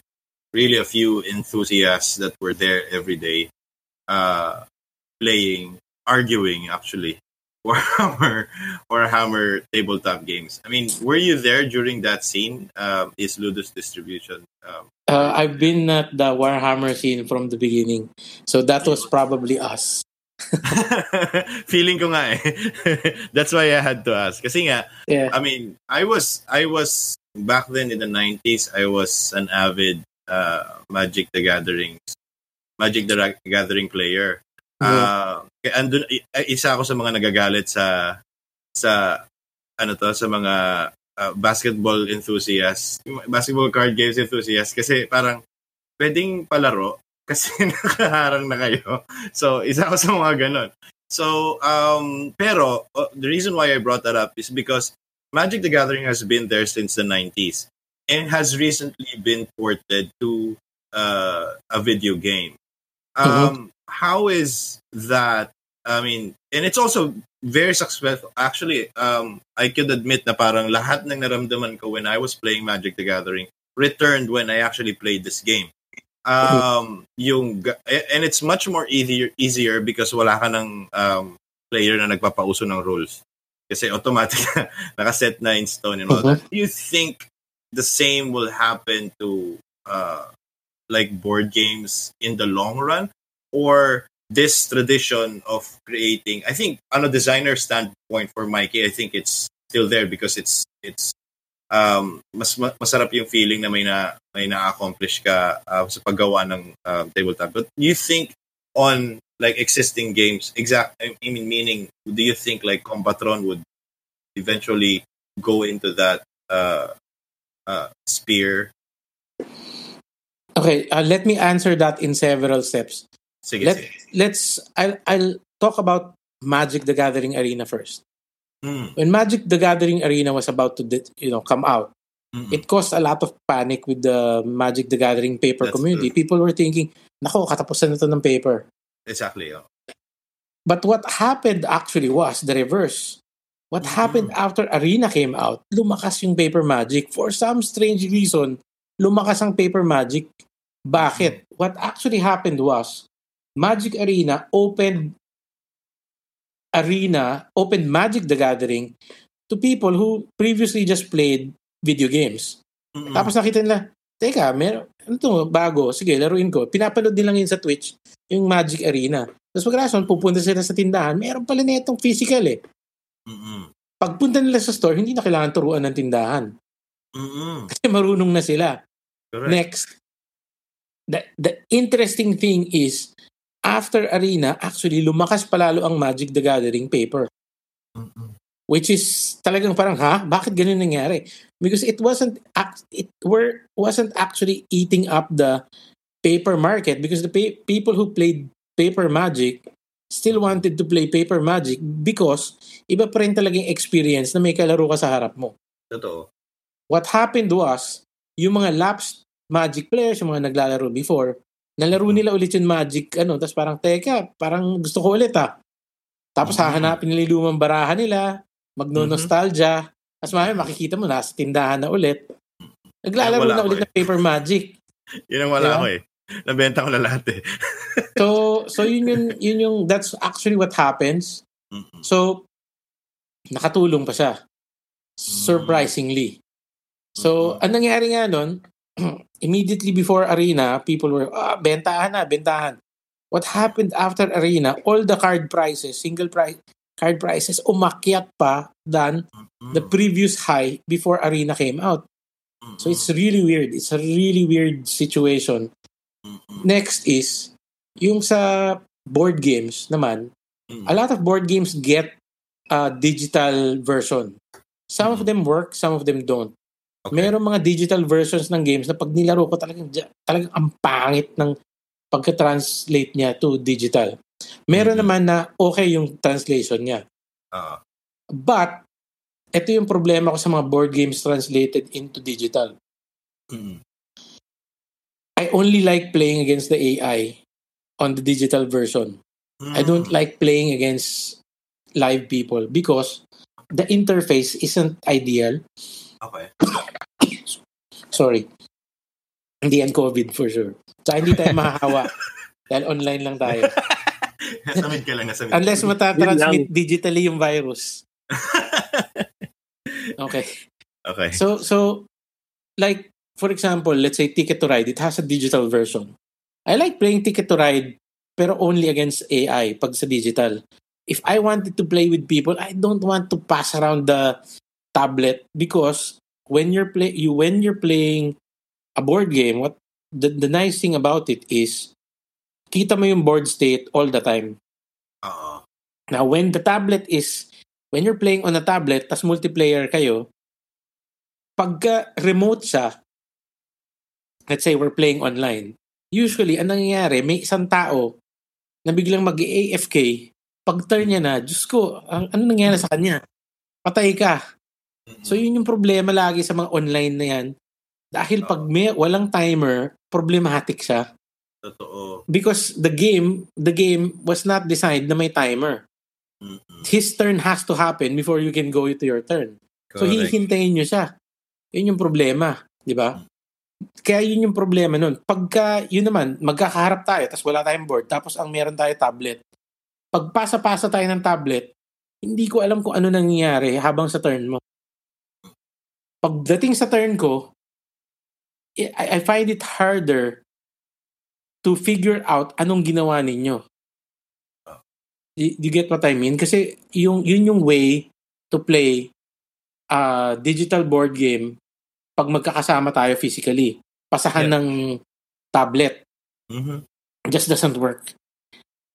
really a few enthusiasts that were there every day, uh, playing, arguing actually Warhammer Warhammer tabletop games. I mean, were you there during that scene? Um, is Ludus distribution? Um, uh, I've been at the Warhammer scene from the beginning, so that was probably us. Feeling ko nga eh. That's why I had to ask. Kasi nga, yeah. I mean, I was I was back then in the 90s, I was an avid uh, Magic the Gathering Magic the Gathering player. Uh, andun, isa ako sa mga nagagalit sa sa ano to sa mga uh, basketball enthusiasts, basketball card games enthusiasts kasi parang pwedeng palaro kasi nakaharang na kayo. So, isa ako sa mga ganon. So, um, pero uh, the reason why I brought that up is because Magic the Gathering has been there since the 90s and has recently been ported to uh, a video game. Mm-hmm. Um, mm-hmm how is that? I mean, and it's also very successful. Actually, um, I could admit na parang lahat ng naramdaman ko when I was playing Magic the Gathering returned when I actually played this game. Um, yung and it's much more easier easier because wala ka ng um, player na nagpapauso ng rules. Kasi automatic nakaset na in stone and all that. Do you think the same will happen to uh, like board games in the long run? or this tradition of creating I think on a designer standpoint for Mikey I think it's still there because it's it's um mas masarap yung feeling na may na may na-accomplish ka uh, sa paggawa ng uh, tabletop but you think on like existing games exact I mean meaning do you think like Combatron would eventually go into that uh uh spear okay uh, let me answer that in several steps Sige, Let, sige. Let's, I'll, I'll talk about Magic the Gathering Arena first. Mm. When Magic the Gathering Arena was about to you know come out, Mm-mm. it caused a lot of panic with the Magic the Gathering paper That's community. true. People were thinking, "Nako, katapusan na to ng paper." Exactly. Oh. But what happened actually was the reverse. What Mhm. happened after Arena came out, lumakas yung paper magic. For some strange reason, lumakas ang paper magic. Bakit? What actually happened was, Magic Arena opened Arena, opened Magic the Gathering to people who previously just played video games. Mm-mm. Tapos nakita nila, teka, meron, ano to, bago, sige, laruin ko. Pinapanood din lang yun sa Twitch, yung Magic Arena. Tapos pagkarason, pupunta sila sa tindahan, meron pala na itong physical eh. Mm-mm. Pagpunta nila sa store, hindi na kailangan turuan ng tindahan. Mm-mm. Kasi marunong na sila. Correct. Next, the, the interesting thing is, after Arena, actually, lumakas palalo ang Magic the Gathering paper. Mm-mm. Which is talagang parang, ha? Bakit ganun nangyari? Because it wasn't, it were, wasn't actually eating up the paper market because the pa- people who played paper magic still wanted to play paper magic because iba pa rin talaga yung experience na may kalaro ka sa harap mo. Totoo. What happened was, yung mga lapsed magic players, yung mga naglalaro before, nalaro nila ulit yung magic, ano, tapos parang, teka, parang gusto ko ulit ah. Tapos Mhm. hahanapin nila yung lumang barahan nila, magno-nostalgia, tapos mamaya makikita mo, nasa tindahan na ulit. Naglalaro na ulit eh. ng paper magic. Yun ang wala Diba? ako eh. Nabenta ko na lahat eh. So, so yun yung, yun yung, that's actually what happens. Mm-mm. So, nakatulong pa siya. Surprisingly. So, Mhm. ang nangyari nga nun, immediately before Arena, people were, ah, bentahan na, bentahan. What happened after Arena, all the card prices, single price, card prices, umakyat pa than Mm-mm. the previous high before Arena came out. So, it's really weird. It's a really weird situation. Next is, yung sa board games naman, Mm-mm. a lot of board games get a digital version. Some of Mhm. them work, some of them don't. Okay. Meron mga digital versions ng games na pag nilaro ko talagang, talagang ang pangit ng pagka-translate niya to digital. Meron Mhm. naman na okay yung translation niya. Ah. But, ito yung problema ko sa mga board games translated into digital. Mm-mm. I only like playing against the AI on the digital version. I don't Mm. like playing against live people because the interface isn't ideal. Okay. Sorry. Hindi yan COVID for sure. Tsaka hindi tayo mahahawa. dahil online lang tayo. Nasamid ka lang, nasamid. Unless matatransmit digitally yung virus. Okay. okay. So, so, like, for example, let's say Ticket to Ride, it has a digital version. I like playing Ticket to Ride, pero only against AI pag sa digital. If I wanted to play with people, I don't want to pass around the tablet because when you're play you when you're playing a board game, what the, the nice thing about it is kita mo yung board state all the time. Oo. Now, when the tablet is, when you're playing on a tablet, tas multiplayer kayo, pagka remote siya, let's say we're playing online, usually, ang nangyayari, may isang tao na biglang mag-AFK, pag turn niya na, Diyos ko, ang, ano nangyayari sa kanya? Patay ka. So, yun yung problema lagi sa mga online na yan. Dahil pag may walang timer, problematic siya. Totoo. Because the game, the game was not designed na may timer. Mm-mm. his turn has to happen before you can go to your turn. So Correct. hihintayin nyo siya. Yun yung problema, di ba? Kaya yun yung problema nun. Pagka, yun naman, magkakaharap tayo, tapos wala tayong board, tapos ang meron tayo tablet. Pag pasa-pasa tayo ng tablet, hindi ko alam kung ano nangyayari habang sa turn mo. Pagdating sa turn ko, I, I find it harder to figure out anong ginawa ninyo. You, you get what I mean? Kasi yung, yun yung way to play a digital board game pag magkakasama tayo physically. Pasahan Yeah. ng tablet. Mhm. Just doesn't work.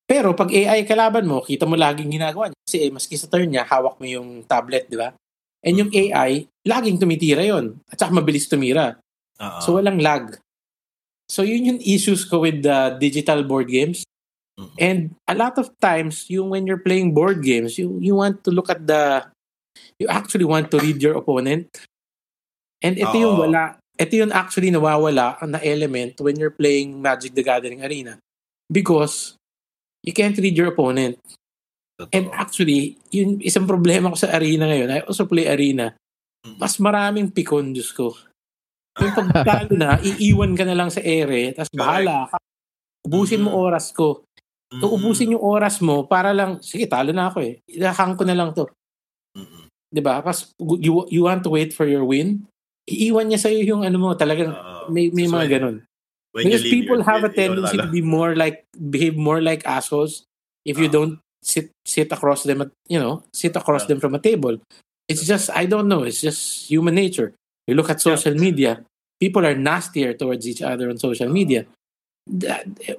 Pero pag AI kalaban mo, kita mo laging ginagawa niya. Kasi eh, maski sa turn niya, hawak mo yung tablet, di ba? And yung AI, laging tumitira yon At saka mabilis tumira. Oo. So walang lag. So yun yung issues ko with the digital board games. Mm-hmm. And a lot of times, yung when you're playing board games, you you want to look at the you actually want to read your opponent. And ito yung wala. Ito yung actually nawawala na element when you're playing Magic the Gathering Arena. Because you can't read your opponent. And actually, yung isang problema ko sa arena ngayon, I also play arena, mm. mas maraming pikon, Diyos ko. Yung pagtalo na, iiwan ka na lang sa ere, tapos bahala ka. Ubusin mo mm-hmm. oras ko. So, ubusin yung oras mo para lang, sige, talo na ako eh. Ilahang ko na lang to. Mm-hmm. Diba? Pas, you, you want to wait for your win? Iiwan niya sa'yo yung ano mo, talagang may, may mga ganun. Because people have a tendency to be more like, behave more like assholes if you uh, don't sit sit across them at, you know, sit across yeah. them from a table. It's just, I don't know, it's just human nature. You look at social yeah. media, people are nastier towards each other on social media.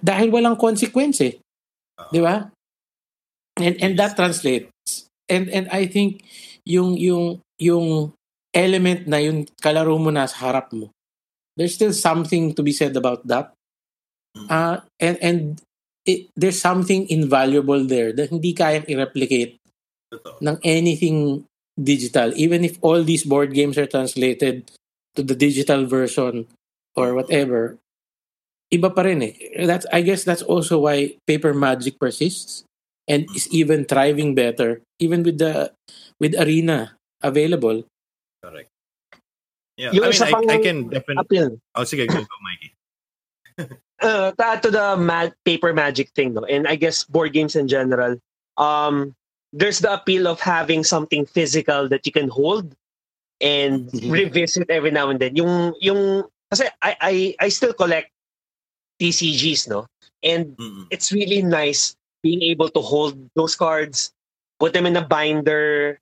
dahil walang consequence eh. Di ba? And and that translates. And and I think yung yung yung element na yung kalaro mo na sa harap mo. There's still something to be said about that. Uh, and and it, there's something invaluable there that hindi kayang i-replicate ng anything digital. Even if all these board games are translated to the digital version or whatever, iba pa rin eh. That's, I guess that's also why paper magic persists and is even thriving better even with the with arena available. Correct. Yeah, yung I mean, I, I can definitely... Appeal. Oh, sige, go, go, Mikey. uh, to the ma- paper magic thing, no, and I guess board games in general, um, there's the appeal of having something physical that you can hold and revisit every now and then. Yung yung kasi I I I still collect TCGs, no? And mm-hmm. it's really nice being able to hold those cards, put them in a binder,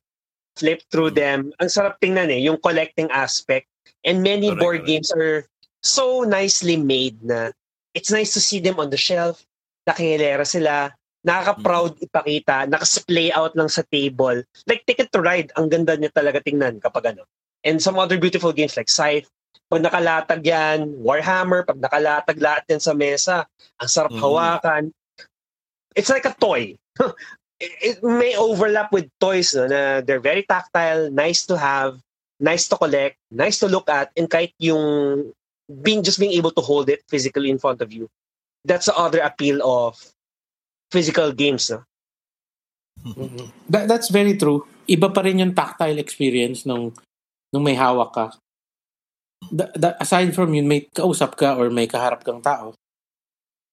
flip through mm-hmm. them. Ang sarap tingnan eh, yung collecting aspect. And many correct, board correct. games are so nicely made na it's nice to see them on the shelf. Nakihilera sila nakaka-proud mm. ipakita, naka-play out lang sa table. Like Ticket to Ride, ang ganda niya talaga tingnan kapag ano. And some other beautiful games like Scythe, pag nakalatag yan, Warhammer, pag nakalatag lahat yan sa mesa, ang sarap mm. hawakan. It's like a toy. it, may overlap with toys no, na they're very tactile, nice to have, nice to collect, nice to look at, and kahit yung being just being able to hold it physically in front of you. That's the other appeal of physical games. No? That, that's very true. Iba pa rin yung tactile experience nung nung may hawak ka. The, the, aside from yun, may kausap ka or may kaharap kang tao,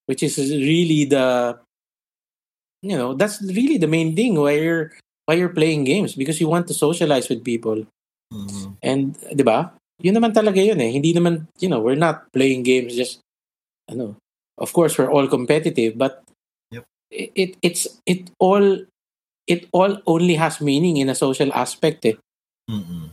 which is really the, you know, that's really the main thing why you're, why you're playing games because you want to socialize with people. Mm-hmm. And, di ba? Yun naman talaga yun eh. Hindi naman, you know, we're not playing games just, ano, of course, we're all competitive, but it it's it all it all only has meaning in a social aspect eh. Mm-mm.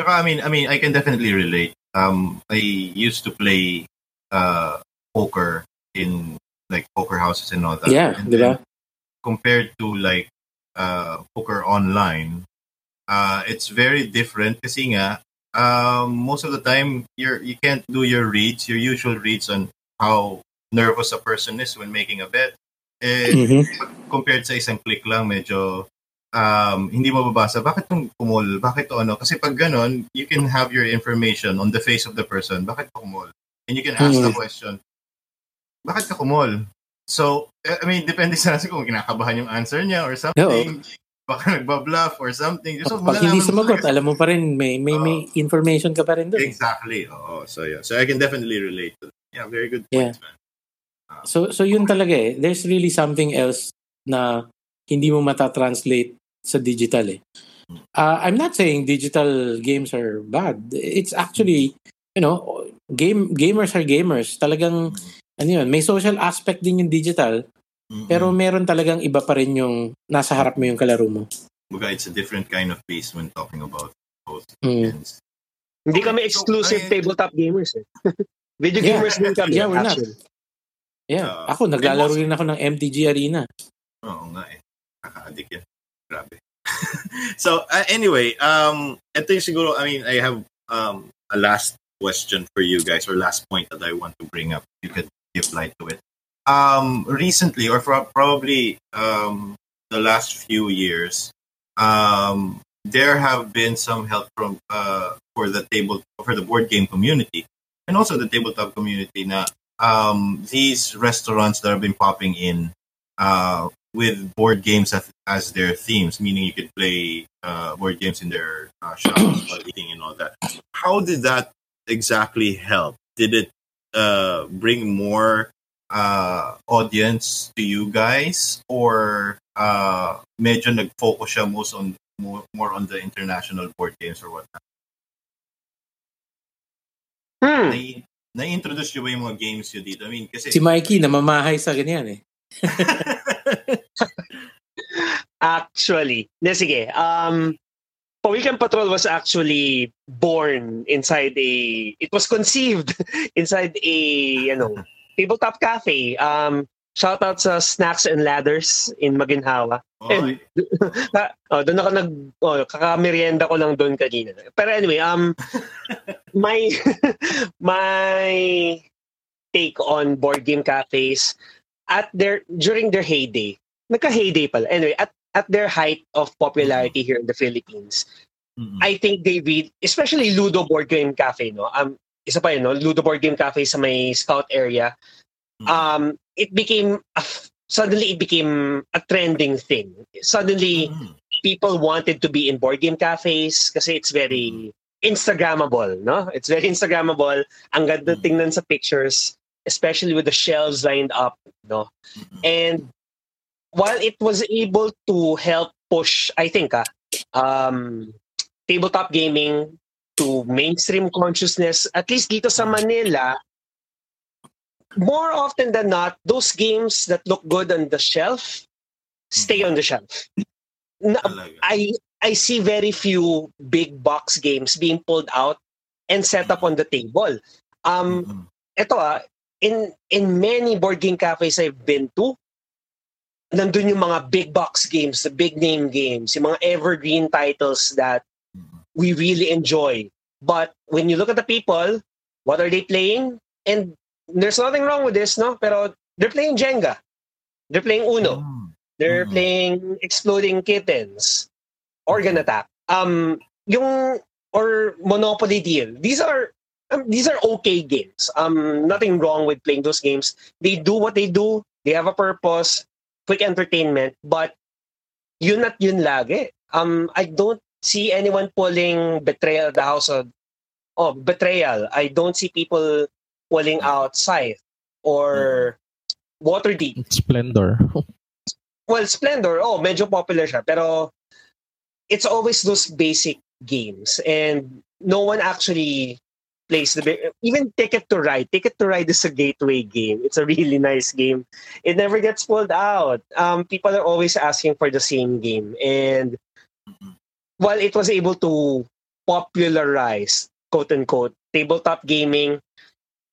I mean, I mean, I can definitely relate. Um, I used to play uh, poker in like poker houses and all that. Yeah, and compared to like uh, poker online, uh, it's very different kasi nga, um, most of the time you're you can't do your reads, your usual reads on how nervous a person is when making a bet. Eh, mm-hmm. compared sa isang click lang, medyo um, hindi mo babasa, bakit itong kumol? Bakit to ano? Kasi pag ganon, you can have your information on the face of the person. Bakit kumol? And you can ask mm-hmm. the question, bakit ka kumol? So, eh, I mean, depende sa kung kinakabahan yung answer niya or something. Yo. Baka nagbabluff or something. So, Pag hindi sumagot, alam mo pa rin, may, may, uh, may information ka pa rin doon. Exactly. Oo. So, yeah. So, I can definitely relate to that. Yeah, very good points, yeah. man. So so yun talaga eh. There's really something else na hindi mo mata-translate sa digital eh. Uh, I'm not saying digital games are bad. It's actually, you know, game gamers are gamers. Talagang ano yun, may social aspect din yung digital. Mm-hmm. Pero meron talagang iba pa rin yung nasa harap mo yung kalaro mo. Baga, it's a different kind of pace when talking about both mm. games. Hindi kami exclusive so, tabletop gamers eh. Video yeah. gamers din kami. Yeah, we're actually. not. Yeah. Uh, ako, naglalaro rin ako ng MTG Arena. Oo nga eh. Nakaka-addict yan. Grabe. so, uh, anyway, um, ito yung siguro, I mean, I have um, a last question for you guys or last point that I want to bring up. You could light to it. um, recently, or probably um, the last few years, um, there have been some help from uh, for the table for the board game community and also the tabletop community. Now, um, these restaurants that have been popping in uh, with board games as, as, their themes, meaning you could play uh, board games in their uh, shops while eating and all that. How did that exactly help? Did it uh, bring more uh, audience to you guys or uh, medyo nag-focus siya most on more, more on the international board games or whatnot? Hmm. Na- na-introduce nyo ba yung mga games nyo dito? I mean, kasi... Si Mikey, namamahay sa ganyan eh. actually, na sige, um, Pawikan Patrol was actually born inside a, it was conceived inside a, you know, tabletop cafe. Um, shout out sa Snacks and Ladders in Maginhawa. Okay. oh, doon ako nag, oh, kakamerienda ko lang doon kanina. Pero anyway, um, my, my take on board game cafes at their, during their heyday, nagka-heyday pala. Anyway, at at their height of popularity here in the Philippines, mm-hmm. I think they read, especially Ludo Board Game Cafe, no? Um, isa pa yun, no? Ludo Board Game Cafe sa may Scout area. Mm-hmm. Um, it became, a, suddenly it became a trending thing. Suddenly, mm-hmm. people wanted to be in board game cafes kasi it's very mm-hmm. Instagrammable, no? It's very Instagrammable. Ang ganda mm-hmm. tingnan sa pictures, especially with the shelves lined up, no? Mm-hmm. And while it was able to help push, I think, uh, um, tabletop gaming to mainstream consciousness, at least dito sa Manila, more often than not, those games that look good on the shelf stay on the shelf. I I see very few big box games being pulled out and set up on the table. Um, mm-hmm. ito ah, in in many board game cafes I've been to, nandun yung mga big box games, the big name games, yung mga evergreen titles that we really enjoy. But when you look at the people, what are they playing? And there's nothing wrong with this, no? Pero they're playing Jenga. They're playing Uno. Mm. They're mm. playing Exploding Kittens. Organ Attack. Um, yung or Monopoly Deal. These are um, these are okay games. Um, nothing wrong with playing those games. They do what they do. They have a purpose quick entertainment, but yun at yun lagi. Um, I don't see anyone pulling Betrayal of the House of oh, Betrayal. I don't see people pulling out Scythe or Waterdeep. Splendor. well, Splendor, oh, medyo popular siya. Pero it's always those basic games. And no one actually plays the even Ticket to Ride. Ticket to Ride is a gateway game. It's a really nice game. It never gets pulled out. Um, people are always asking for the same game, and while it was able to popularize quote unquote tabletop gaming,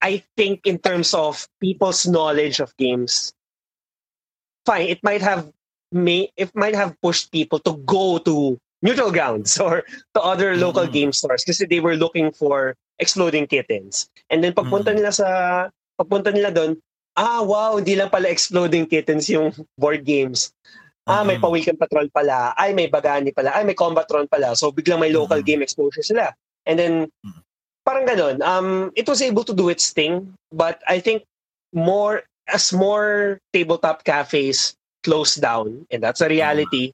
I think in terms of people's knowledge of games, fine, it might have may it might have pushed people to go to neutral grounds or to other local mm-hmm. game stores because they were looking for exploding kittens. And then pagpunta mm. nila sa pagpunta nila doon, ah wow, hindi lang pala exploding kittens yung board games. Ah, may mm-hmm. Pawikan Patrol pala. Ay, may Bagani pala. Ay, may Combatron pala. So, biglang may local mm-hmm. game exposure sila. And then, mm-hmm. parang ganun. Um, it was able to do its thing. But I think more, as more tabletop cafes close down, and that's a reality,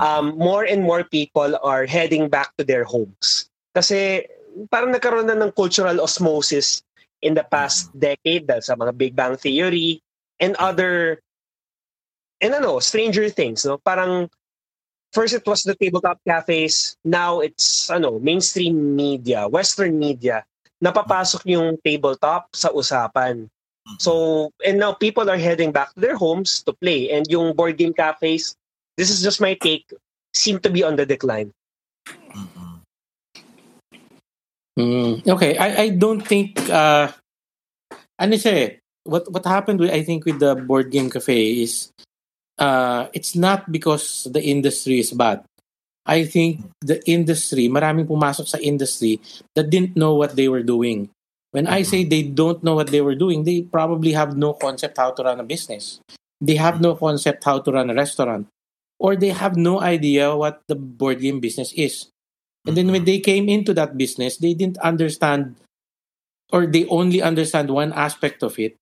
um, more and more people are heading back to their homes. Kasi parang nagkaroon na ng cultural osmosis in the past mm-hmm. decade dahil sa mga Big Bang Theory and other and ano, Stranger Things, no? Parang first it was the tabletop cafes, now it's ano, mainstream media, western media napapasok yung tabletop sa usapan. Mm-hmm. So, and now people are heading back to their homes to play. And yung board game cafes, this is just my take, seem to be on the decline. Mm, okay, I, I don't think uh ano siya eh, what what happened with I think with the board game cafe is uh it's not because the industry is bad. I think the industry, maraming pumasok sa industry that didn't know what they were doing. When I say they don't know what they were doing, they probably have no concept how to run a business. They have no concept how to run a restaurant. Or they have no idea what the board game business is. And then when they came into that business, they didn't understand or they only understand one aspect of it.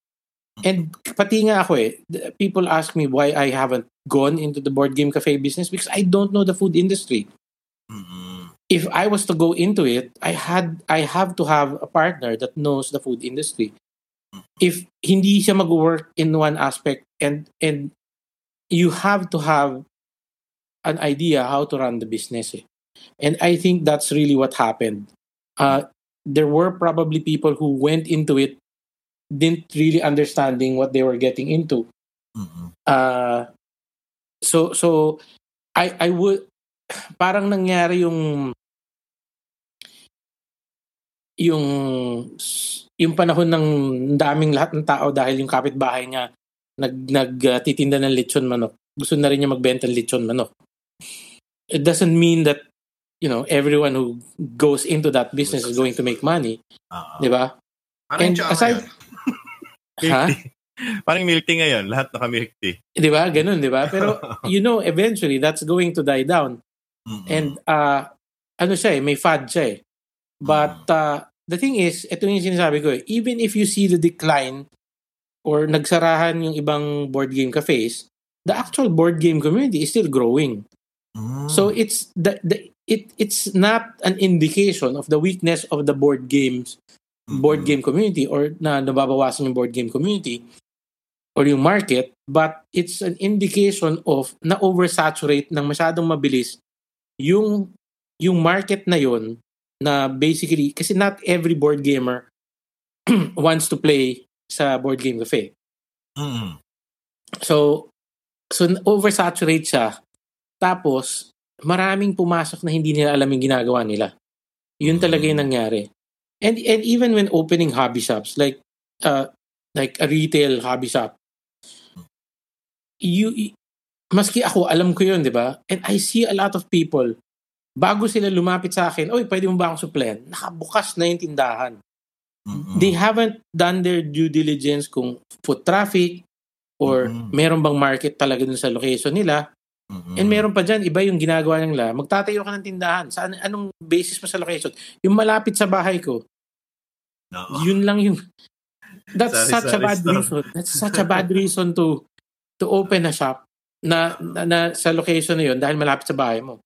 And pati nga ako eh, people ask me why I haven't gone into the board game cafe business because I don't know the food industry. Mm-hmm. If I was to go into it, I had I have to have a partner that knows the food industry. If hindi siya mag-work in one aspect and and you have to have an idea how to run the business. Eh. And I think that's really what happened. Uh, there were probably people who went into it didn't really understanding what they were getting into. Mm-hmm. Uh, so so I I would parang nangyari yung yung yung panahon ng daming lahat ng tao dahil yung kapitbahay niya nag nagtitinda uh, ng lechon manok. Gusto na rin niya magbenta ng lechon manok. It doesn't mean that you know everyone who goes into that business is going to make money. Uh-huh. 'Di ba? And aside ha? Parang milk tea ngayon, lahat naka-milk tea. 'Di ba? Ganun, 'di ba? Pero you know, eventually that's going to die down. Mm-hmm. And uh ano siya eh, may fad siya eh. But uh, the thing is, ito yung sinasabi ko eh, even if you see the decline or nagsarahan yung ibang board game cafes, the actual board game community is still growing. Mm. So it's the, the it it's not an indication of the weakness of the board games board game community or na nababawasan yung board game community or yung market but it's an indication of na oversaturate ng masyadong mabilis yung yung market na yon na basically kasi not every board gamer wants to play sa board game cafe. Mm-hmm. So so oversaturate siya. Tapos maraming pumasok na hindi nila alam yung ginagawa nila. Yun talaga yung nangyari. And and even when opening hobby shops like uh like a retail hobby shop you maski ako alam ko yun, 'di ba? And I see a lot of people bago sila lumapit sa akin, "Oy, pwede mo ba akong supplian?" Nakabukas na yung tindahan. Mm-hmm. They haven't done their due diligence kung foot traffic or mm-hmm. meron bang market talaga dun sa location nila. Mm-hmm. And meron pa dyan, iba yung ginagawa nila. Magtatayo ka ng tindahan. Sa anong basis mo sa location? Yung malapit sa bahay ko. No. Yun lang yung... That's Sorry, such sorry, a bad stop. reason. That's such a bad reason to to open a shop na, na, na sa location na yun dahil malapit sa bahay mo.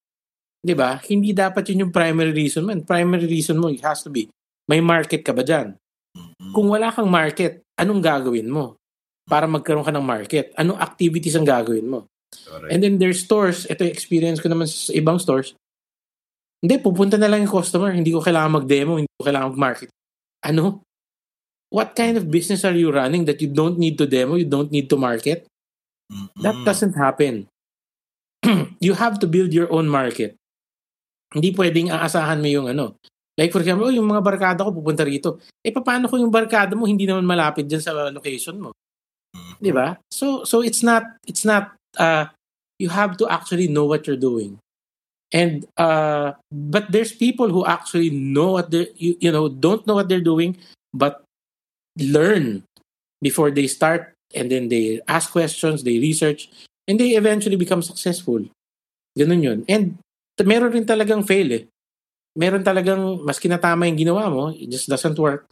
'Di ba? Hindi dapat yun yung primary reason man. Primary reason mo, it has to be, may market ka ba dyan? Mm-hmm. Kung wala kang market, anong gagawin mo? Para magkaroon ka ng market. Anong activities ang gagawin mo? Correct. And then there's stores, ito yung experience ko naman sa ibang stores. Hindi, pupunta na lang yung customer. Hindi ko kailangan mag-demo, hindi ko kailangan mag-market. Ano? What kind of business are you running that you don't need to demo, you don't need to market? Mm-hmm. That doesn't happen. you have to build your own market. Hindi pwedeng aasahan mo yung ano. Like for example, oh, yung mga barkada ko pupunta rito. Eh paano kung yung barkada mo hindi naman malapit diyan sa location mo? 'Di ba? So so it's not it's not uh you have to actually know what you're doing. And uh but there's people who actually know what they you, you know don't know what they're doing but learn before they start and then they ask questions, they research and they eventually become successful. Ganun 'yun. And meron rin talagang fail eh. Meron talagang mas kinatama yung ginawa mo, it just doesn't work.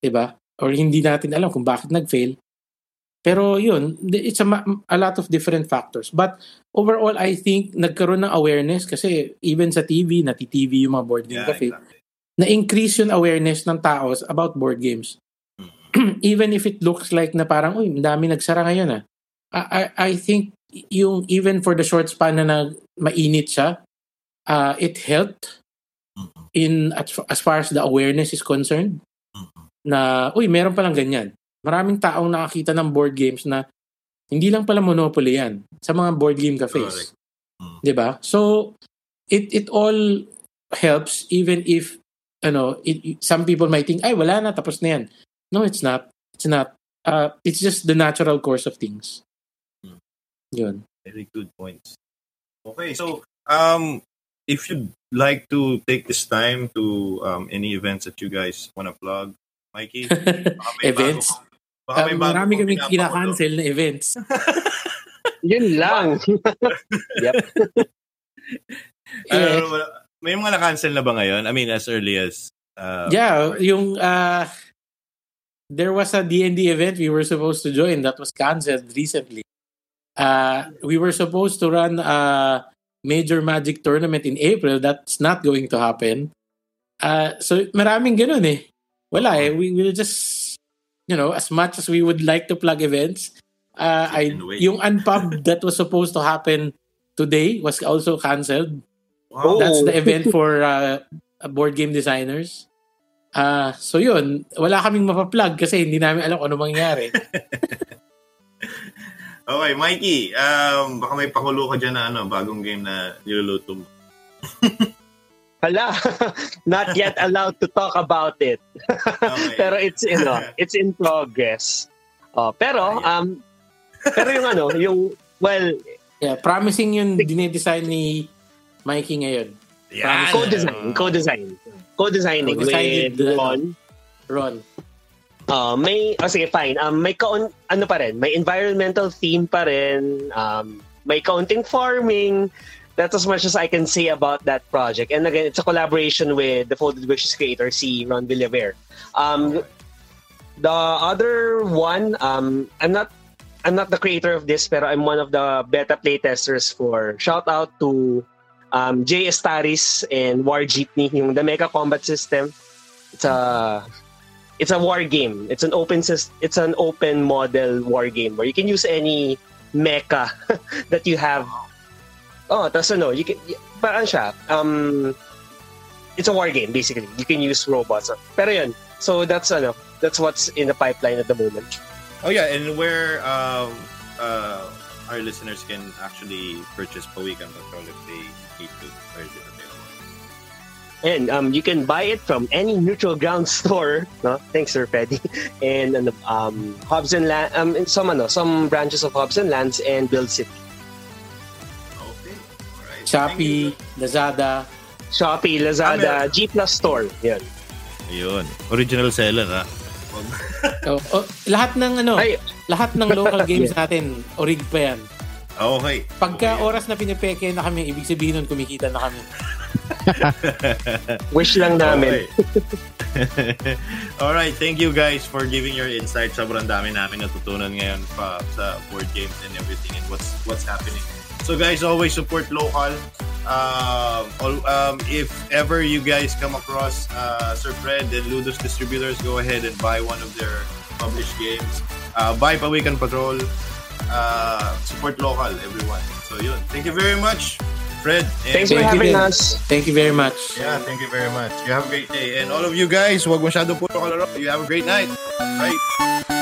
'Di ba? Or hindi natin alam kung bakit nag-fail. Pero yun, it's a, a lot of different factors. But overall, I think nagkaroon ng awareness kasi even sa TV, nati-TV yung mga board game Yeah, cafe, exactly. na-increase yung awareness ng tao about board games. even if it looks like na parang, uy, dami nagsara ngayon ah. I, I, I think yung even for the short span na nag, mainit siya, uh, it helped in as, as far as the awareness is concerned na, uy, meron palang ganyan. Maraming taong nakakita ng board games na hindi lang pala Monopoly yan sa mga board game cafes. Correct. Mm. 'Di ba? So it it all helps even if ano, it, some people might think ay wala na tapos na yan. No, it's not. It's not. Uh, it's just the natural course of things. Mm. Yun. Very good points. Okay, so um, if you'd like to take this time to um, any events that you guys want to plug, Mikey? events? Bago, baka may um, marami kami kinakancel na events. Yun lang. yep. yeah. Uh, may mga na-cancel na ba ngayon? I mean, as early as... Uh, yeah, yung... Uh, there was a D&D event we were supposed to join that was canceled recently. Uh, we were supposed to run a major Magic tournament in April. That's not going to happen. Uh, so maraming ganun eh. Wala eh. We will just, you know, as much as we would like to plug events, uh, I, yung Unpub that was supposed to happen today was also canceled. Wow. That's the event for uh, board game designers. Uh, so yun, wala kaming mapaplug kasi hindi namin alam kung ano mangyayari. Okay, Mikey, um, baka may pakulo ka dyan na ano, bagong game na niluluto mo. Hala, not yet allowed to talk about it. Okay. pero it's you know, it's in progress. Oh, pero um pero yung ano, yung well, yeah, promising yung dinedesign ni Mikey ngayon. Yeah. Co-design, co-design. Co-designing co-design with Ron. Ron. Uh, may, oh, sige, fine. Um, may kaon, ano pa rin, may environmental theme pa rin. Um, may kaunting farming. That's as much as I can say about that project. And again, it's a collaboration with the Folded Wishes creator, C. Ron Villaver. Um, the other one, um, I'm not I'm not the creator of this, pero I'm one of the beta playtesters for. Shout out to um, Jay Estaris and War Jeepney, yung the Mecha Combat System. It's a it's a war game. It's an open it's an open model war game where you can use any mecha that you have. Oh, that's no, you can parang siya. Um it's a war game basically. You can use robots. Pero yun. So that's ano, that's what's in the pipeline at the moment. Oh yeah, and where um uh our listeners can actually purchase Pawikan Control if they need to. Where is it available? And um, you can buy it from any neutral ground store. No? Thanks, Sir Freddy. And um, Hobbs and Land, um, some ano, some branches of Hobbs and Lands and Build City. Shopee, Lazada. Shopee, Lazada, G Plus Store. Yan. Ayun. Original seller, ha? oh, oh, lahat ng ano, Ay. lahat ng local games yeah. natin, orig pa yan. Okay. Pagka okay. oras na pinipeke na kami, ibig sabihin nun kumikita na kami. Wish lang namin. Okay. Alright, thank you guys for giving your insights. Sobrang dami namin natutunan ngayon pa sa board games and everything and what's what's happening. So guys, always support local. Um, um, if ever you guys come across uh, Sir Fred and Ludus distributors, go ahead and buy one of their published games. Uh, buy Pawikan Patrol uh, support local, everyone. So yun. Thank you very much, Fred. Thanks for having us. Thank you very much. Yeah, thank you very much. You have a great day. And all of you guys, wag masyado puro kalaro. You have a great night. Bye.